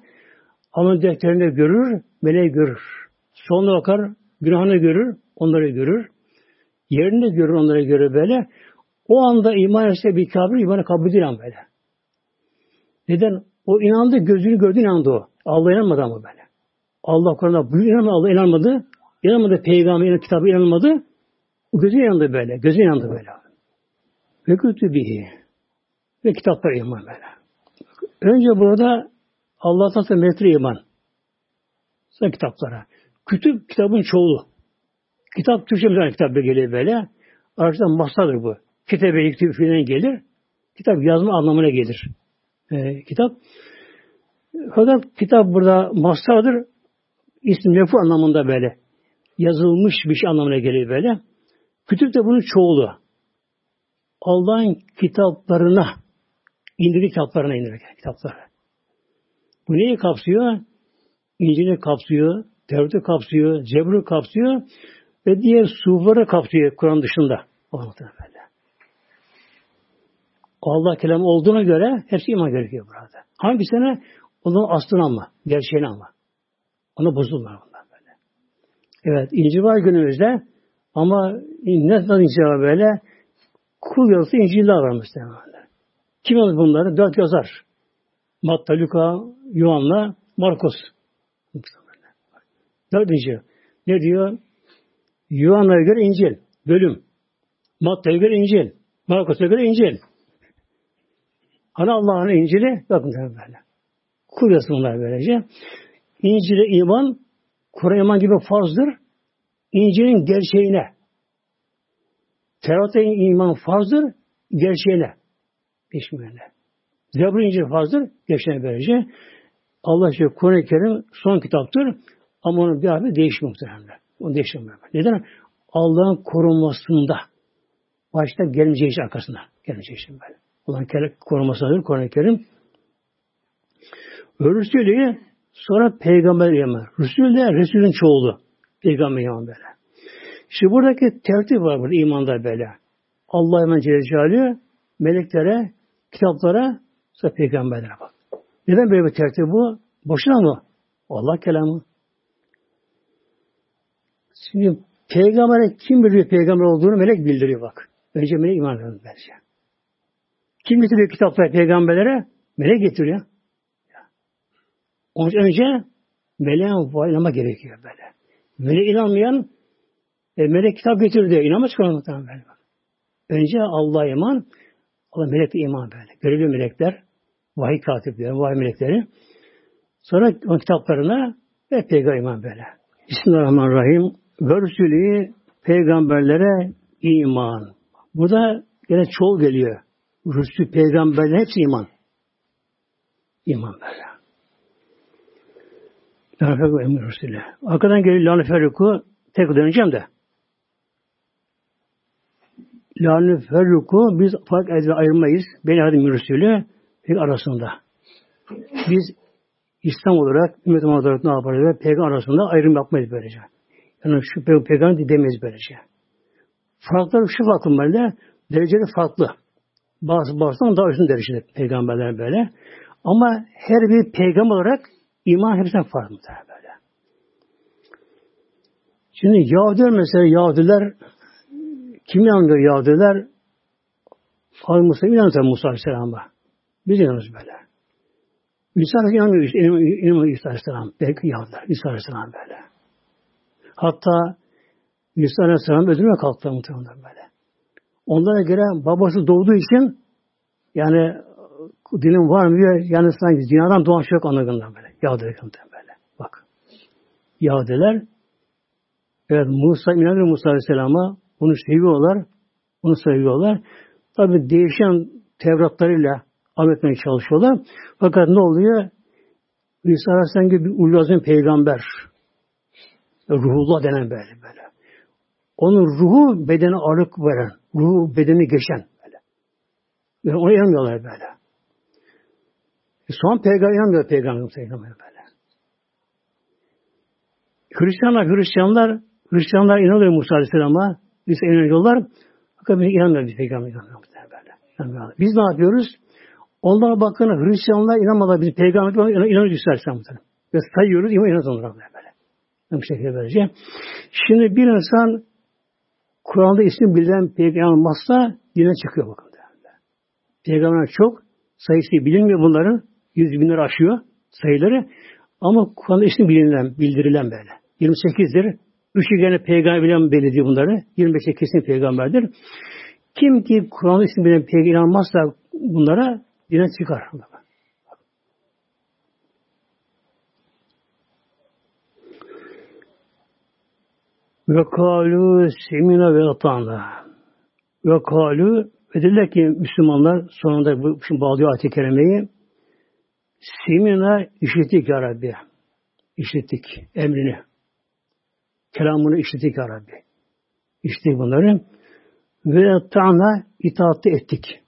Amel defterinde görür, meleği görür. Sonra bakar, günahını görür, onları görür. Yerini görür, onları görür böyle. O anda iman etse bir kafir, imanı kabul değil böyle. Neden? O inandı, gözünü gördü inandı o. Allah inanmadı ama böyle. Allah Kur'an'da buyur inanmadı, Allah inanmadı. İnanmadı peygamber, inanmadı, kitabı inanmadı. O gözü inandı böyle. Gözü inandı böyle. Ve kütübihi. Ve kitaplar iman böyle. Önce burada Allah'tan sonra metre iman. Sonra kitaplara. Kütüp kitabın çoğulu. Kitap Türkçe bir kitap geliyor böyle. Arkadaşlar masadır bu. Kitabe yüktüğü filan gelir. Kitap yazma anlamına gelir. Ee, kitap. Fakat kitap burada mastardır. İsmi mefu anlamında böyle. Yazılmış bir şey anlamına gelir böyle. Kütüp de bunun çoğulu. Allah'ın kitaplarına indirdi kitaplarına indirdi kitapları. Bu neyi kapsıyor? İncil'i kapsıyor, Tevrat'ı kapsıyor, Cebr'i kapsıyor ve diğer suları kapsıyor Kur'an dışında. Allah kelamı olduğuna göre hepsi iman gerekiyor burada. Hangisine? Onun aslını ama, gerçeğini ama. Ona bozulmuyor bunlar böyle. Evet, İncil var günümüzde ama nasıl İncil var böyle? Kul yazısı İncil'de var muhtemelen. Kim yazdı bunları? Dört yazar. Matta, Luka, Yuhanna, Markus. Dört İncil. Ne diyor? Yuhanna'ya göre İncil. Bölüm. Matta'ya göre İncil. Markus'a göre İncil. Hani Allah'ın İncil'i bakın böyle. Kul bunlar böylece. İncil'e iman, Kur'an iman gibi farzdır. İncil'in gerçeğine. Tevrat'a iman farzdır, gerçeğine. Peşmerine. Zebur İncil farzdır, gerçeğine böylece. Allah işte Kur'an-ı Kerim son kitaptır. Ama onun bir harfi değişmiyor muhtemelen. Onu değişmiyor. Neden? Allah'ın korunmasında. Başta gelmeyeceği için arkasında. Gelmeyeceği için böyle. Allah'ın korumasındadır Kur'an-ı Kerim. Resulü sonra peygamber yaman. Resul de Resulün çoğulu. Peygamber yaman böyle. Şimdi buradaki tertip var burada imanda böyle. Allah hemen Celle meleklere, kitaplara, sonra peygamberlere bak. Neden böyle bir tertip bu? Boşuna mı? Allah kelamı. Şimdi peygambere kim biliyor peygamber olduğunu melek bildiriyor bak. Önce melek iman ediyor bence. Kim getiriyor kitapları peygamberlere? Melek getiriyor. Onun önce meleğe inanma gerekiyor böyle. Melek inanmayan e, melek kitap getirdi. İnanmaz çıkarmaktan böyle. Önce Allah'a iman, Allah melekle iman böyle. Görevli melekler, vahiy katipleri, vahiy melekleri. Sonra o kitaplarına ve peygamber iman böyle. Bismillahirrahmanirrahim. Ve peygamberlere iman. Burada yine çoğul geliyor. Rüsül peygamberler hepsi iman. İman böyle. La feruku emir Resulü. Arkadan geliyor la feruku tek döneceğim de. La feruku biz fark edip ayırmayız. Beni adım Resulü bir arasında. Biz İslam olarak, ümmet olarak ne yaparız? Peygamber arasında ayrım yapmayız böylece. Yani şu peygamber demeyiz böylece. Farkları şu farklı böyle, dereceli farklı. Bazı bazıdan daha üstün derecede peygamberler böyle. Ama her bir peygamber olarak iman hepsinden farklı böyle. Şimdi Yahudiler mesela Yahudiler kim inanmıyor Yahudiler? Hazreti Musa inanmıyor Musa Aleyhisselam'a. Biz inanıyoruz böyle. İsa inanmıyor. İnanmıyor İsa Aleyhisselam. Belki Yahudiler. İsa Aleyhisselam böyle. Hatta İsa Aleyhisselam öldürmeye kalktı muhtemelen böyle. Onlara göre babası doğduğu için yani dilim var mı diyor. Yani sanki dünyadan doğan şey yok anladığından böyle. Yahudiler böyle. Bak. Yahudiler evet Musa inanıyor Musa Aleyhisselam'a bunu seviyorlar. Bunu seviyorlar. Tabi değişen Tevratlarıyla amel etmeye çalışıyorlar. Fakat ne oluyor? İsa Aleyhisselam gibi bir ulazın peygamber. Ruhullah denen böyle böyle. Onun ruhu bedene ağırlık veren, ruhu bedeni geçen böyle. Yani ona inanmıyorlar böyle. E son peygamber inanmıyor peygamber, peygamber böyle. Hristiyanlar, Hristiyanlar, Hristiyanlar inanıyor Musa Aleyhisselam'a. Biz inanıyorlar. Fakat biz inanmıyoruz biz peygamber inanmıyoruz böyle. Biz ne yapıyoruz? Onlara bakın Hristiyanlar inanmadılar. Biz peygamber inanıyoruz istersen bu Ve sayıyoruz, iman inanıyoruz onlara böyle. Şekilde böylece. Şimdi bir insan Kur'an'da ismi bilinen peygamber olmazsa dine çıkıyor bakın. Peygamber çok sayısı bilinmiyor bunların. Yüz binler aşıyor sayıları. Ama Kur'an'da ismi bilinilen, bildirilen böyle. 28'dir. Üçü gene peygamber belirliyor bunları. 25'e kesin peygamberdir. Kim ki Kur'an'ın ismi bilen peygamber inanmazsa bunlara dine çıkar. Ve kalu semina ve atana. Ve kalu ve dediler ki Müslümanlar sonunda bu şimdi bağlıyor ayet-i kerimeyi semina işittik ya Rabbi. İşittik emrini. Kelamını işittik ya Rabbi. İşittik bunları. Ve ta'na itaat ettik.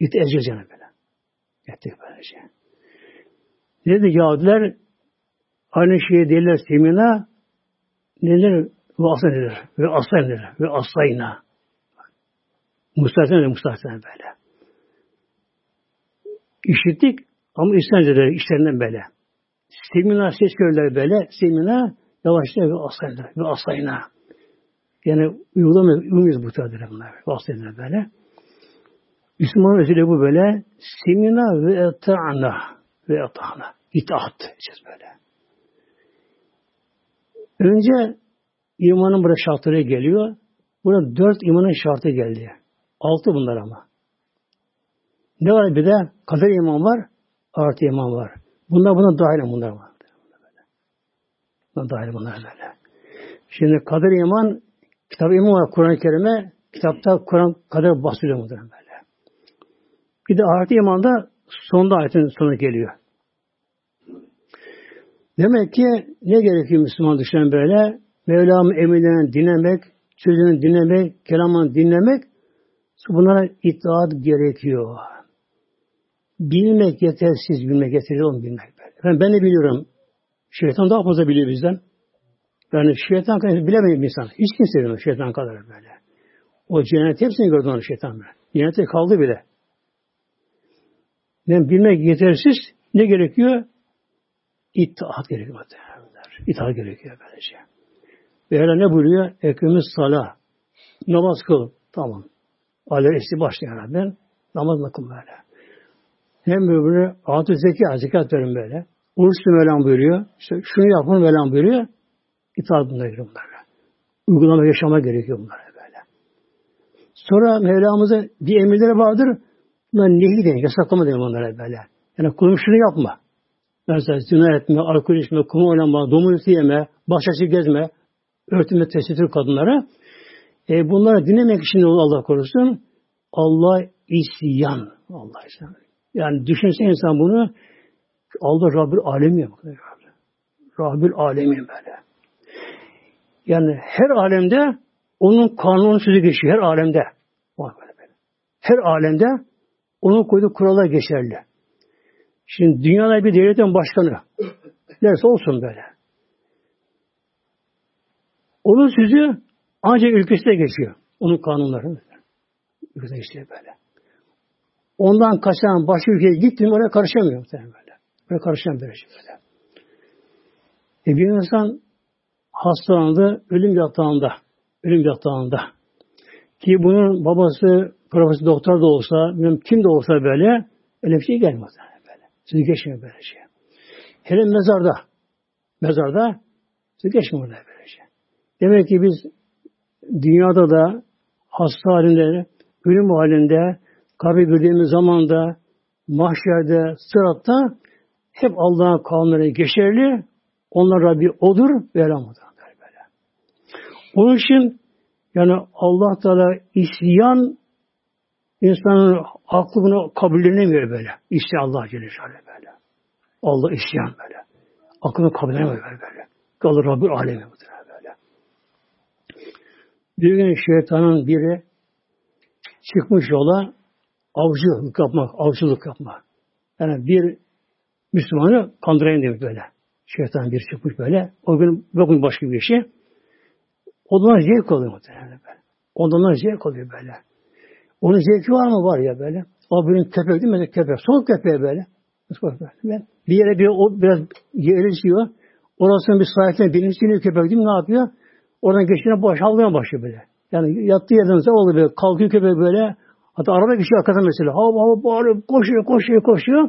İt edeceğiz yani böyle. Ettik böylece. Dedi Yahudiler aynı şeyi değiller semina neler ve asla ve asla ve aslayna. Mustahsen de mustahsen böyle. İşittik ama istemediler işlerinden böyle. Semina ses görürler böyle. Semina yavaşça ve aslayna ve aslayna. Yani uygulamıyor, uyumuyoruz bu tarzda bunlar. Ve aslayna böyle. Müslüman özüyle bu böyle. Semina ve eta'na ve eta'na. İtaat edeceğiz böyle. Önce imanın burada şartları geliyor. Burada dört imanın şartı geldi. Altı bunlar ama. Ne var bir de? Kader iman var, artı iman var. Bunlar buna dahil bunlar var. Buna dahil bunlar böyle. Şimdi kader iman, kitap iman var Kur'an-ı Kerim'e, kitapta Kur'an kader bahsediyor muhtemelen böyle. Bir de artı iman da sonda ayetin sonu geliyor. Demek ki ne gerekiyor Müslüman düşünen böyle? Mevlam'ın emirlerini dinlemek, sözünü dinlemek, kelamını dinlemek, bunlara itaat gerekiyor. Bilmek yetersiz, bilmek yeterli olmuyor bilmek. Ben, ben de biliyorum. Şeytan daha fazla biliyor bizden. Yani şeytan kadar bilemeyen insan. Hiç kimse bilmiyor şeytan kadar böyle. O cennet hepsini gördü onu şeytan böyle. Cennete kaldı bile. Yani bilmek yetersiz. Ne gerekiyor? İtaat gerekiyor. İtaat gerekiyor. Ve hele ne buyuruyor? Ekimiz sala. Namaz kıl. Tamam. Aler esti başlayan Rabbim. Namaz kıl böyle. Hem böyle atı zeka, zekat verin böyle. Oruç Mevlam buyuruyor. İşte şunu yapın Mevlam buyuruyor. İtaat bunlara giriyor bunlara. Uygulama, yaşama gerekiyor bunlara böyle. Sonra Mevlamıza bir emirleri vardır. Bunlar nehi deniyor. Yasaklama deniyor onlara böyle. Yani kulum şunu yapma. Mesela zina etme, alkol içme, kum oynama, domuz yeme, başaşı gezme, örtünme, tesettür kadınlara. E, bunları dinlemek için Allah korusun. Allah isyan. Allah isyan. Yani düşünse insan bunu Allah Rabbül Alemi Rabbül Alemi böyle. Yani her alemde onun kanunu sözü geçiyor. Her alemde. Her alemde onun koyduğu kurallar geçerli. Şimdi dünyada bir devletin başkanı derse olsun böyle. Onun sözü ancak ülkesinde geçiyor. Onun kanunları. Ülkesinde geçiyor böyle. Ondan kaçan başka ülkeye gittim oraya karışamıyor böyle. Oraya karışamıyor böyle şey böyle. E bir insan hastalandı, ölüm yatağında, ölüm yatağında. Ki bunun babası, profesör doktor da olsa, kim de olsa böyle, öyle bir şey gelmez. Sizi geçmiyor böyle şey. Hele mezarda, mezarda sizi geçmiyor böyle şey. Demek ki biz dünyada da hasta halinde, ölüm halinde, kabir girdiğimiz zamanda, mahşerde, sıratta hep Allah'ın kanunları geçerli. Onlar Rabbi odur ve elhamdülillah. Onun için yani Allah Teala isyan insanın aklı bunu kabullenemiyor böyle. İşte Allah Celle böyle. Allah isyan böyle. Aklını kabullenemiyor böyle. böyle. Kalır Rabbi alemi böyle. Bir gün şeytanın biri çıkmış yola avcılık yapmak, avcılık yapmak. Yani bir Müslümanı kandırayım demek böyle. Şeytan bir çıkmış böyle. O gün bugün başka bir şey. Ondan zevk oluyor muhtemelen böyle. Ondan zevk oluyor böyle. Onun zevki var mı? Var ya böyle. O benim köpek değil mi? Köpek. Soğuk köpeği böyle. Ben bir yere bir o biraz yerleşiyor. Orasının bir sakin bilinçliğini köpek değil mi? Ne yapıyor? Oradan geçtiğine boş havlamaya başlıyor böyle. Yani yattığı yerden oluyor böyle. Kalkıyor köpek böyle. Hatta araba geçiyor arkadan mesela. Hava hava bağırıyor. Koşuyor koşuyor koşuyor.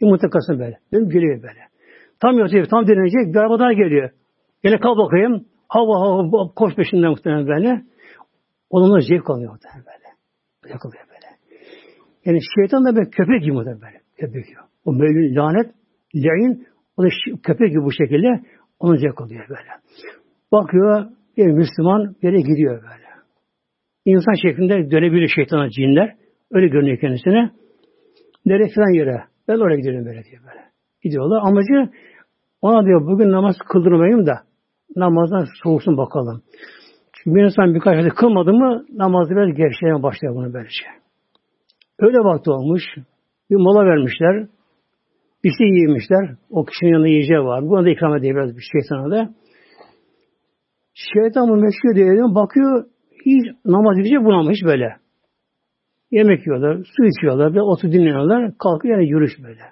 Yumurta kasın böyle. Dönüp geliyor böyle. Tam yatıyor, tam dinlenecek. Bir araba daha geliyor. Yine kal bakayım. Hava hava koş peşinden muhtemelen böyle. Onunla zevk alıyor muhtemelen böyle. Zevk alıyor böyle. Yani şeytan da böyle köpek gibi muhtemelen böyle. Köpek gibi. O mevlün lanet, lain, o da köpek gibi bu şekilde onu zevk böyle. Bakıyor, bir Müslüman yere gidiyor böyle. İnsan şeklinde dönebilir şeytana cinler. Öyle görünüyor kendisine. Nereye falan yere. Ben oraya gidelim böyle diyor böyle. Gidiyorlar. Amacı ona diyor bugün namaz kıldırmayayım da namazdan soğusun bakalım. Çünkü bir insan birkaç ayda kılmadı mı namazı böyle gevşemeye başlıyor bunu böylece. Öyle vakti olmuş. Bir mola vermişler. Bir şey yemişler. O kişinin yanında yiyeceği var. Buna da ikram ediyor biraz bir şeytana da. Şeytan bu meşgul diyelim. Bakıyor hiç namaz edecek bulamamış böyle. Yemek yiyorlar, su içiyorlar ve otur dinliyorlar. Kalkıyor yani yürüyüş böyle.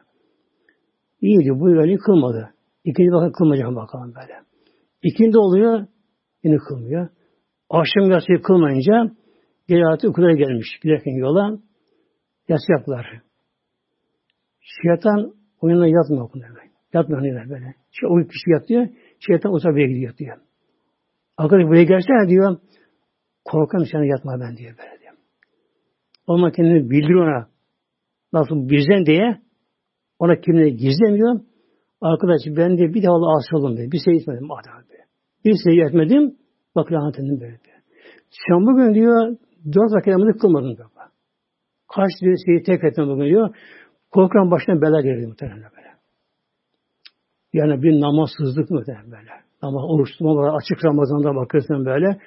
İyi diyor. Bu öğleyi kılmadı. İkinci bakın kılmayacak bakalım böyle. İkindi oluyor. Yine kılmıyor. Akşam yatsıyı kılmayınca geri artık okula gelmiş. Giderken yola yatacaklar. Şeytan oyununa yatmıyor okulda. Yatmıyor neler böyle. Şey, o kişi yatıyor. Şeytan o buraya gidiyor diyor. Arkadaş buraya gelsene diyor. Korkan sana yatma ben diyor böyle diyor. Ama kendini bildiriyor ona. Nasıl bizden diye ona kimliğini gizlemiyor. Arkadaş ben de bir defa asıl oldum diye. Bir şey etmedim adam. Bir şey etmedim. Bak edin böyle. Sen bugün diyor dört vakit namazı kılmadın diyor. Kaç diyor şeyi tek etme bugün diyor. Korkan başına bela geldi muhtemelen böyle. Yani bir namazsızlık muhtemelen böyle. Namaz oruç tutma açık Ramazan'da bakıyorsun böyle.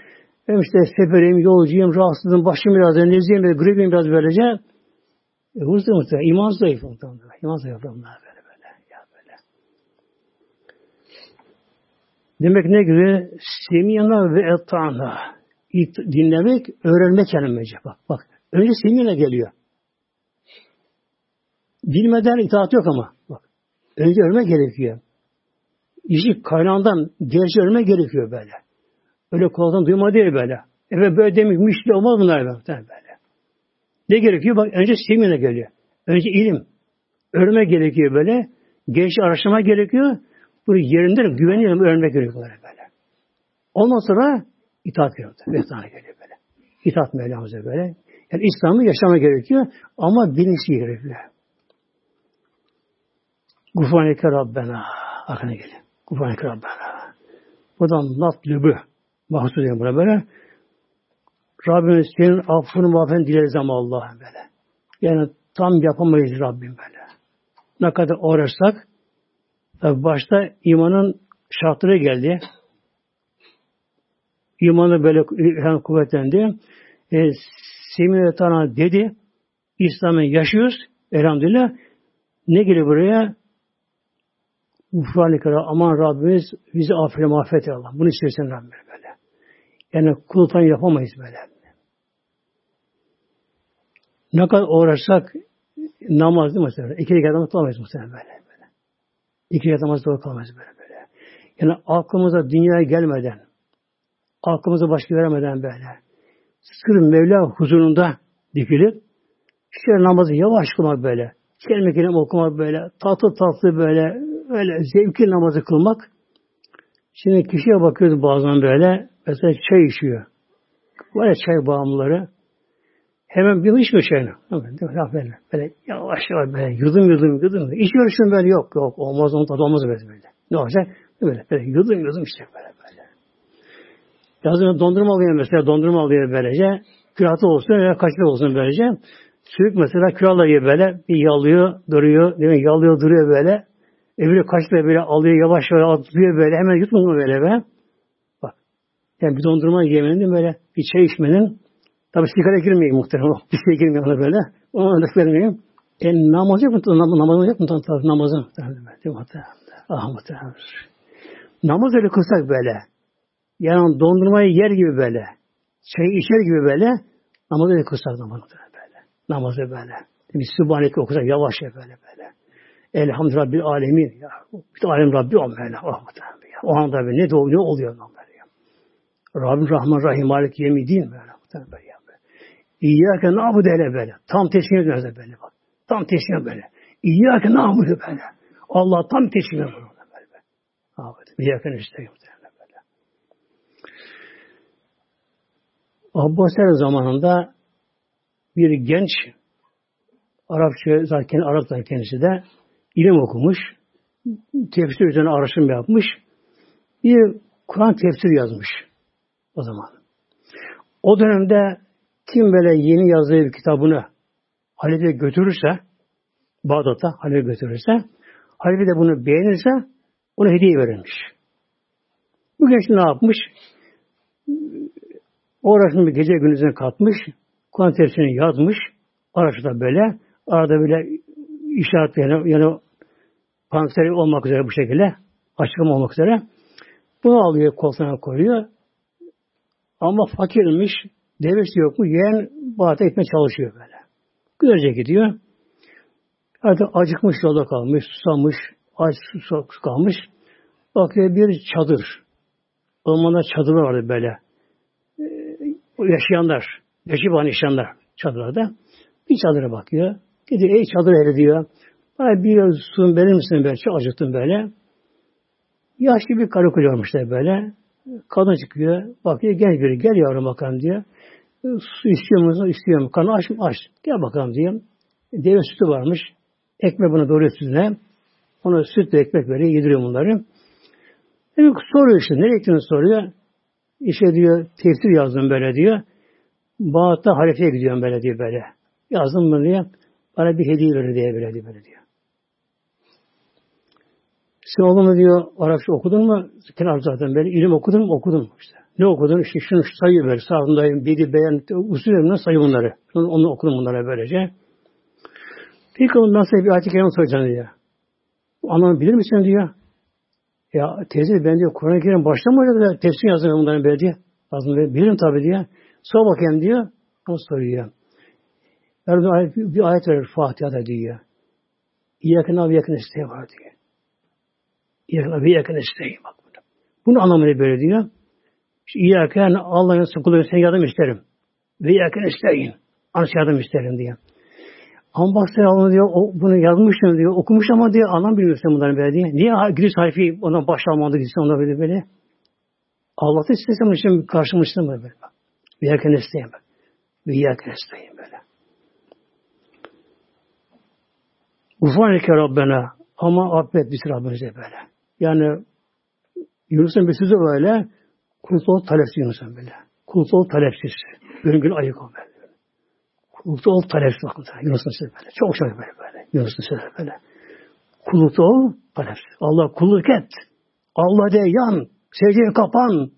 Hem işte seferim, yolcuyum, rahatsızım, başım biraz nezleyim, gripim biraz böylece. E, huzur muhtemelen. İman zayıf muhtemelen. İman zayıf bunlar böyle böyle. Ya böyle. Demek ne gibi? Semiyana ve etana. Dinlemek, öğrenmek kelimece. Bak bak. Önce semiyana geliyor. Bilmeden itaat yok ama. Bak. Önce ölmek gerekiyor. İşi kaynağından gerçi ölmek gerekiyor böyle. Öyle kulaktan duyma değil böyle. Evet böyle demiş müşkil olmaz bunlar böyle. Ne gerekiyor? Bak önce semine geliyor. Önce ilim. Öğrenme gerekiyor böyle. Genç araştırma gerekiyor. Bunu yerinden güveniyorum öğrenmek gerekiyor böyle. böyle. Ondan sonra itaat gerekiyor. Vehtana geliyor böyle. İtaat Mevlamıza böyle. Yani İslam'ı yaşama gerekiyor ama bilinçli gerekiyor. Gufraneke Rabbena. Arkana geliyor. Gufraneke Rabbena. Buradan natlübü. Mahsus ediyor buna böyle. Rabbimiz senin affını mağfiren dileriz ama Allah böyle. Yani tam yapamayız Rabbim böyle. Ne kadar uğraşsak tabi başta imanın şartları geldi. İmanı böyle hem kuvvetlendi. E, Semih Tana dedi İslam'ı yaşıyoruz. Elhamdülillah. Ne geliyor buraya? Ufrani aman Rabbimiz bizi affeyle mağfiret Allah. Bunu istersen Rabbim böyle. Yani kultan yapamayız böyle. Ne kadar uğraşsak namaz değil mi? İki rekat namaz kılamayız muhtemelen böyle. Böyle. İki namaz doğru kılamayız böyle böyle. Yani aklımıza dünyaya gelmeden, aklımıza başka veremeden böyle. Sırf Mevla huzurunda dikilip işte namazı yavaş kılmak böyle. Kelime kelime okumak böyle. Tatlı tatlı böyle. Öyle zevkli namazı kılmak. Şimdi kişiye bakıyoruz bazen böyle. Mesela çay içiyor. Var ya çay bağımlıları. Hemen bir içmiyor çayını. Böyle, böyle yavaş yavaş böyle yudum yudum yudum. İçiyor şunu böyle yok yok olmaz onun tadı olmaz böyle böyle. Ne olacak? Böyle, böyle yudum yudum işte böyle böyle. Yazın dondurma alıyor mesela dondurma alıyor böylece. Küratı olsun veya kaçlı olsun böylece. Sürük mesela küratla yiyor böyle. Bir yalıyor duruyor. Değil? Yalıyor duruyor böyle. Öbürü kaçla böyle alıyor yavaş yavaş atıyor böyle. Hemen yutmuyor böyle be. Yani bir dondurma yemenin böyle bir çay içmenin tabi sigara girmeyin muhtemelen. Bir şey girmiyor ona böyle. Ona örnek vermeyeyim. E namaz yok mu? Namaz yok mu? Tabi namazı. Değil mi? Ah muhtemelen. Namaz öyle kılsak böyle. Yani dondurmayı yer gibi böyle. Çayı içer gibi böyle. Namazı öyle kılsak namazı böyle. Namazı böyle. Bir Sübhaneke okusak yavaş ya böyle böyle. Elhamdülillah Rabbil alemin. Ya. Bir alem Rabbi o böyle. Oh, o anda ne, de, ne oluyor lan Rabbim Rahman Rahim Malik Yemidin böyle. İyyâke nâbudu hele böyle. Tam teslim ediyoruz böyle bak. Tam teslim böyle. İyyâke yapıyor böyle? Allah tam teslim ediyor. İyyâke nesta'in. Abbasiler zamanında bir genç Arapça zaten Arap zaten kendisi de ilim okumuş. Tefsir üzerine araştırma yapmış. Bir Kur'an tefsir yazmış o zaman. O dönemde kim böyle yeni yazdığı bir kitabını Halif'e götürürse Bağdat'a Halif'e götürürse Halife de bunu beğenirse ona hediye verilmiş. Bu genç ne yapmış? Bir gece gündüzüne katmış. Kur'an tefsirini yazmış. Araçta böyle. Arada böyle işaret yani, yani panseri olmak üzere bu şekilde. Açıklama olmak üzere. Bunu alıyor koltuğuna koyuyor. Ama fakirmiş. Devesi yok mu? Yeğen bağda etmeye çalışıyor böyle. Güzelce gidiyor. Artık acıkmış yolda kalmış, susamış, aç su kalmış. Bakıyor bir çadır. Ormanda çadırı vardı böyle. Ee, yaşayanlar, yaşayıp yaşayanlar çadırlarda. Bir çadıra bakıyor. Gidiyor, ey çadır ehli diyor. Bana bir su verir misin böyle? Çok acıktım böyle. Yaşlı bir karı koyuyormuşlar böyle. Kadın çıkıyor. Bakıyor gel biri gel yavrum bakalım diyor. Su istiyor musun? İstiyorum. Kanı aç mı? Aç. Gel bakalım diyor. Deve sütü varmış. Ekmek buna doğru üstüne. Ona sütle ekmek veriyor. Yediriyor bunları. Demek soruyor işte. Nereye gittiğini soruyor. İşte diyor tefsir yazdım böyle diyor. Bağdat'ta halifeye gidiyorum böyle diyor böyle. Yazdım bunu diyor. Bana bir hediye verir diye böyle diyor. Böyle diyor. Sen oğlum diyor Arapça okudun mu? Kenar zaten böyle ilim okudun mu? Okudum işte. Ne okudun? İşte şunu sayıyor böyle. Sağındayım. Biri beğen. Usulü sayıyor bunları. Onu, onu okudum bunlara böylece. Peki ben sana bir ayet-i kerime soracağım diyor. Anlamı bilir misin diyor. Ya teyze ben diyor Kur'an-ı Kerim baştan mı tefsir yazdım bunların böyle diye. Böyle. Bilirim tabii diyor. Sor bakayım diyor. O soruyor. Yani bir ayet, bir ayet verir Fatiha'da diyor. İyyâke nâbi yakın isteği var diyor. İyyâke nâbi yakın isteği bak bunu. Bunun anlamını böyle diyor. Yani Allah'ın sıkılıyor sen yardım isterim. Ve yakın isteyin. Anası yardım isterim diyor. Ama bak sen onu diyor, o, bunu yazmışsın diyor, okumuş ama diyor, anlam bilmiyorsun bunları böyle diye. Niye giriş harfi ona başlamadı gitsin ona böyle böyle. Allah'ta istesem için karşımıştım böyle. böyle. Bir yerken isteyeyim böyle. Bir yerken isteyeyim böyle. Gufraneke Rabbena ama affet bizi Rabbimize böyle. Yani Yunus'un bir sözü böyle kultol talepsiz Yunus'un böyle. Kultol talepsiz. Gün gün ayık ol böyle. Kulukta ol talepsiz bakın. Yunus'un sözü böyle. Çok çok böyle böyle. Yunus'un sözü böyle. Kulukta ol talepsiz. Allah kulluk et. Allah de yan. Secdeye kapan.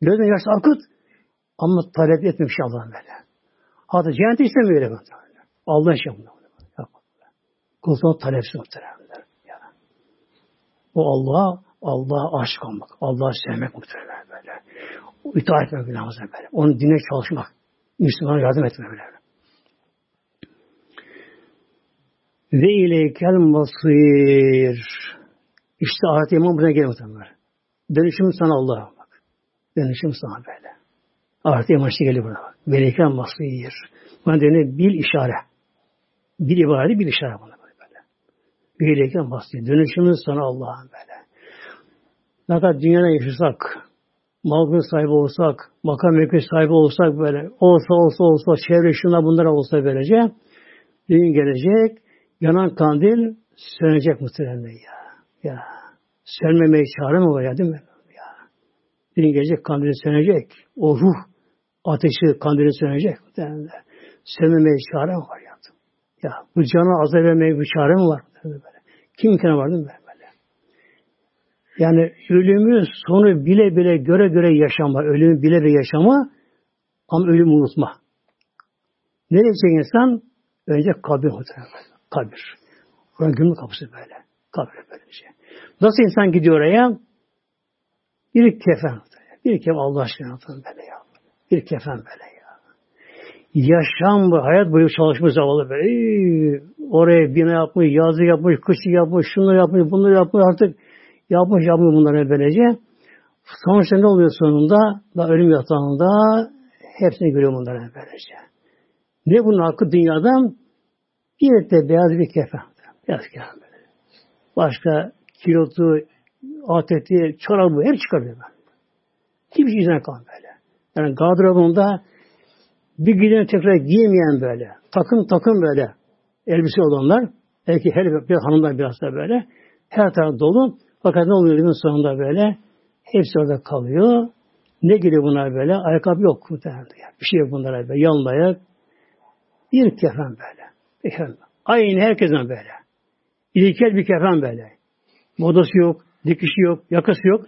Gözden yaş akıt. Ama talep etmemiş Allah'ın böyle. Hatta cennet istemiyor öyle. Allah şey bunu. Kulluğuna talepsiz muhteremler. Yani. O Allah, Allah'a aşık olmak, Allah'ı sevmek muhteremler. İtaat etmek lazım böyle. Onun dine çalışmak, Müslümana yardım etmek böyle. Ve ileykel masir. İşte ayet imam buraya geliyor muhtemelen. Dönüşüm sana Allah'a bak. Dönüşüm sana böyle. Ayet imam işte geliyor buna bak. Ve ileykel masir. Buna dönüyor bil işare. Bir ibare bir işare buna böyle. Böyleyken bahsediyor. Dönüşümüz sana Allah'ın böyle. Ne kadar dünyada yaşasak, mal sahibi olsak, makam mevki sahibi olsak böyle, olsa olsa olsa, çevre şuna bunlara olsa böylece, gün gelecek, Yanan kandil sönecek muhtemelen ya. Ya. Sönmemeye çare mi var ya değil mi? Ya. Bir gelecek kandil sönecek. O ruh ateşi kandili sönecek muhtemelen. Sönmemeye çare mi var ya? Ya bu canı azar vermeye bir çare mi var? Böyle. Kim imkanı var değil mi? Böyle. Yani ölümü sonu bile bile göre göre yaşama, ölümü bile bile yaşama ama ölümü unutma. Nereye gidecek insan? Önce kabir. Kabir. Oranın gömül kapısı böyle. Kabir böylece. Şey. Nasıl insan gidiyor oraya? Bir kefen. Bir kefen Allah aşkına böyle ya. Bir kefen böyle ya. Yaşam bu, hayat boyu çalışmış zavallı böyle. Ee, oraya bina yapmış, yazı yapmış, kışı yapmış, şunu yapmış, bunu yapmış artık yapmış yapmış bunları böylece. Sonuçta ne oluyor sonunda? Da ölüm yatağında hepsini görüyor bunları böylece. Ne bunun hakkı dünyadan? Bir de beyaz bir kefen. Beyaz kefen. Başka kilotu, ateti, çorabı hep çıkarıyor böyle. Hiçbir şey izine kalmıyor böyle. Yani gardırobunda bir giden tekrar giyemeyen böyle. Takım takım böyle elbise olanlar. Belki her bir hanımlar biraz da böyle. Her taraf dolu. Fakat ne oluyor yılın sonunda böyle? Hepsi orada kalıyor. Ne geliyor bunlar böyle? Ayakkabı yok muhtemelen. Bir şey yok bunlara böyle. Yalın ayak. Bir kefen böyle. Kefen. Aynı herkesin böyle. İlkel bir kefen böyle. Modası yok, dikişi yok, yakası yok.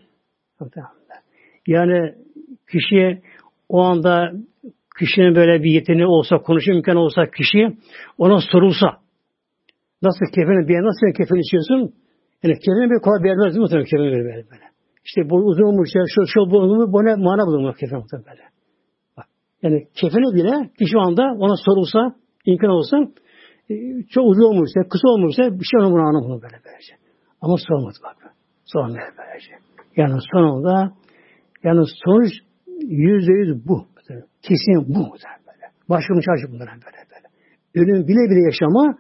Yani kişiye o anda kişinin böyle bir yeteneği olsa, konuşma imkanı olsa kişi ona sorulsa nasıl kefeni bir nasıl kefeni istiyorsun? Yani kefeni bir kolay vermez mi muhtemelen kefeni böyle böyle. İşte bu uzun ya şu şu bu mu bu ne mana bulunmak kefeni muhtemelen böyle. Bak. Yani kefeni bile kişi anda ona sorulsa imkan olsa e, çok uzun olmuşsa, kısa olmuşsa bir şey onu bunu anlamıyor böyle böylece. Ama sormadı bak. Sormuyor böylece. Yani sonunda yani sonuç yüzde yüz bu. Kesin bu böyle. Başımı çarşı bunlara böyle böyle. Ölüm bile bile yaşama,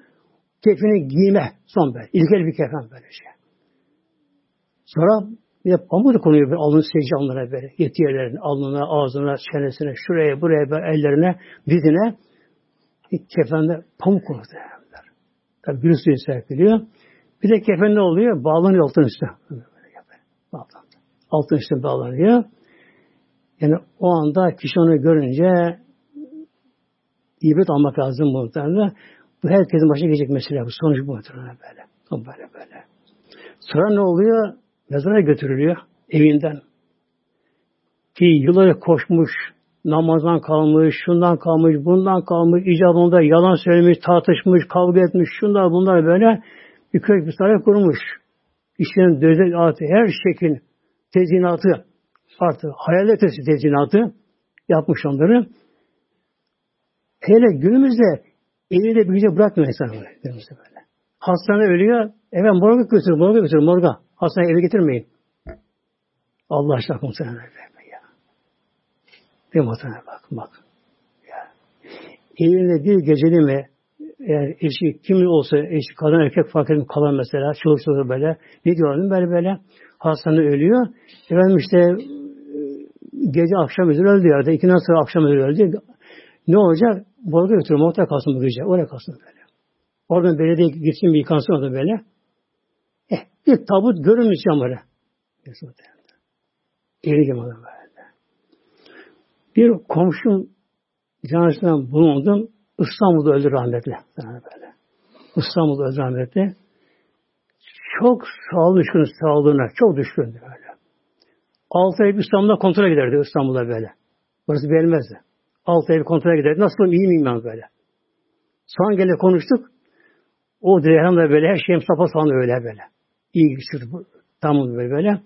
kefeni giyme son böyle. İlkel bir kefen böyle şey. Sonra bir de pamuk konuyor böyle alnı secde alnına böyle. Yeti yerlerine, alnına, ağzına, çenesine, şuraya, buraya, böyle, ellerine, dizine kefende pamuk konuyor. Tabi bir suyu serpiliyor. Bir de kefen ne oluyor? Bağlanıyor altın üstüne. Altın üstüne bağlanıyor. Yani o anda kişi onu görünce ibret almak lazım muhtemelen. Bu herkesin başına gelecek mesele bu. Sonuç bu muhtemelen böyle. Böyle böyle. Sonra ne oluyor? Mezara götürülüyor evinden. Ki yılları koşmuş, namazdan kalmış, şundan kalmış, bundan kalmış, icabında yalan söylemiş, tartışmış, kavga etmiş, şunlar bunlar böyle bir köy bir saray kurmuş. İşlerin dözel her şekil tezinatı artık hayal ötesi tezinatı yapmış onları. Hele günümüzde evinde bir gece bırakmıyor insan böyle. Böyle. Hastane ölüyor. Evet morga götürün, morga götürün, morga. Hastaneye eve getirmeyin. Allah aşkına muhtemelen ya. Bir muhtemelen bak, bak. Ya. Evinde bir geceli mi eğer eşi kim olsa eşi kadın erkek fark etmiyor kalan mesela çoluk çocuk böyle ne diyorlar böyle böyle hastane ölüyor. Efendim işte gece akşam üzeri öldü yerde. İkinden sonra akşam üzeri öldü. Ne olacak? Bolga götürür. Muhtar kalsın bu gece. Oraya kalsın böyle. Oradan belediye gitsin bir yıkansın orada böyle. Eh, bir tabut görünmüş camları. Eri gibi böyle. Bir komşum canısından bulundum. İstanbul'da öldü rahmetli. Böyle. İstanbul'da öldü rahmetli. Çok sağlık düşkün sağlığına. Çok düşkündü böyle. Altı ay İstanbul'da kontrole giderdi İstanbul'da böyle. Burası beğenmezdi. Altı ay bir kontrole giderdi. Nasılım iyi miyim ben böyle. Son gele konuştuk. O dirhem de böyle her şeyim sapa sağlam öyle böyle. İyi geçirdi. Tamam böyle böyle.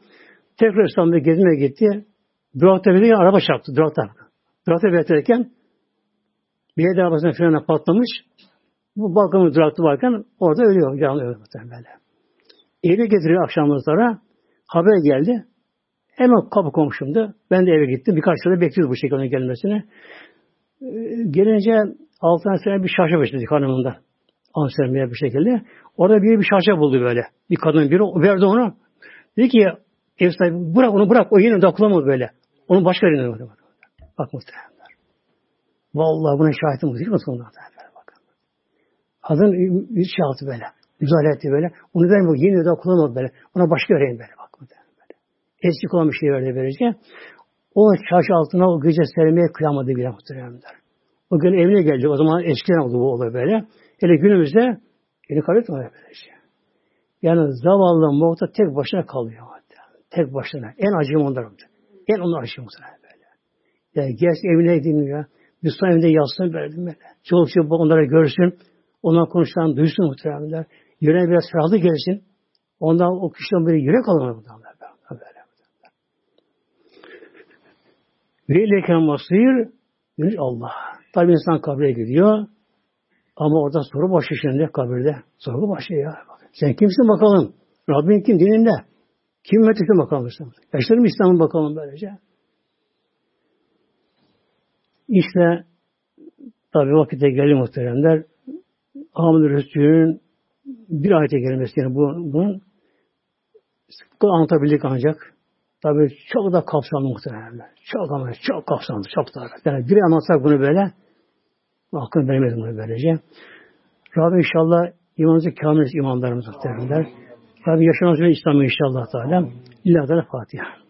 Tekrar İstanbul'da gezmeye gitti. Durakta bir araba çarptı. Durakta. Durakta beklerken belediye arabasının frene patlamış. Bu balkonun durakta varken orada ölüyor. Canlı ölüyor böyle. Eve getiriyor akşamları Haber geldi. Hemen kapı komşumdu. Ben de eve gittim. Birkaç sene bekliyoruz bu şekilde gelmesini. Gelince altına sene bir şarja başladık hanımında. Amsterdam'da bir şekilde. Orada bir bir şarja buldu böyle. Bir kadın biri verdi onu. Dedi ki ev sahibi bırak onu bırak. O yine dokulamadı böyle. Onun başka yerine bakın. Bak muhtemelenler. Vallahi buna şahitim değil mi sonunda? Bakın. Kadın üç şey altı böyle. Müzale etti böyle. Onu vermiyor. Yine dokulamadı böyle. Ona başka vereyim böyle. Bak muhtemelen eksik olan bir şey verdi böylece. O çarşı altına o gece sermeye kıyamadı bile muhteremler. O gün evine gelecek. O zaman eskiden oldu bu olay böyle. Hele günümüzde yeni kabul etmiyor böylece. Yani zavallı muhta tek başına kalıyor. Tek başına. En acım onlar. En onun acım muhtemelen böyle. Yani gerçi evine dinliyor. Müslüman evinde yatsın verdim böyle. Çoluk çocuk onlara görsün. Ondan konuşan duysun muhtemelen. Yüreğine biraz ferahlık gelsin. Ondan o kişiden böyle yürek alınır. Ve ileyken masir dönüş Allah. Tabi insan kabre gidiyor. Ama orada soru başı şimdi kabirde. Soru başı ya. Sen kimsin bakalım? Rabbin kim dininde? Kim ümmetisin bakalım. Yaşlarım İslam'ın bakalım böylece. İşte tabi vakitte geldi muhteremler. Ahmet Resulü'nün bir ayete gelmesi yani bu, bunun anlatabildik ancak. Tabi çok da kapsamlı muhtemelen. Çok ama çok kapsamlı, çok da. Yani bir anlatsak bunu böyle hakkını veremeyiz bunu böylece. Rabbim inşallah imanımızı kamil imanlarımız muhtemelenler. Rabbim yaşamamız ve İslam'ı inşallah Teala. İlla Fatiha.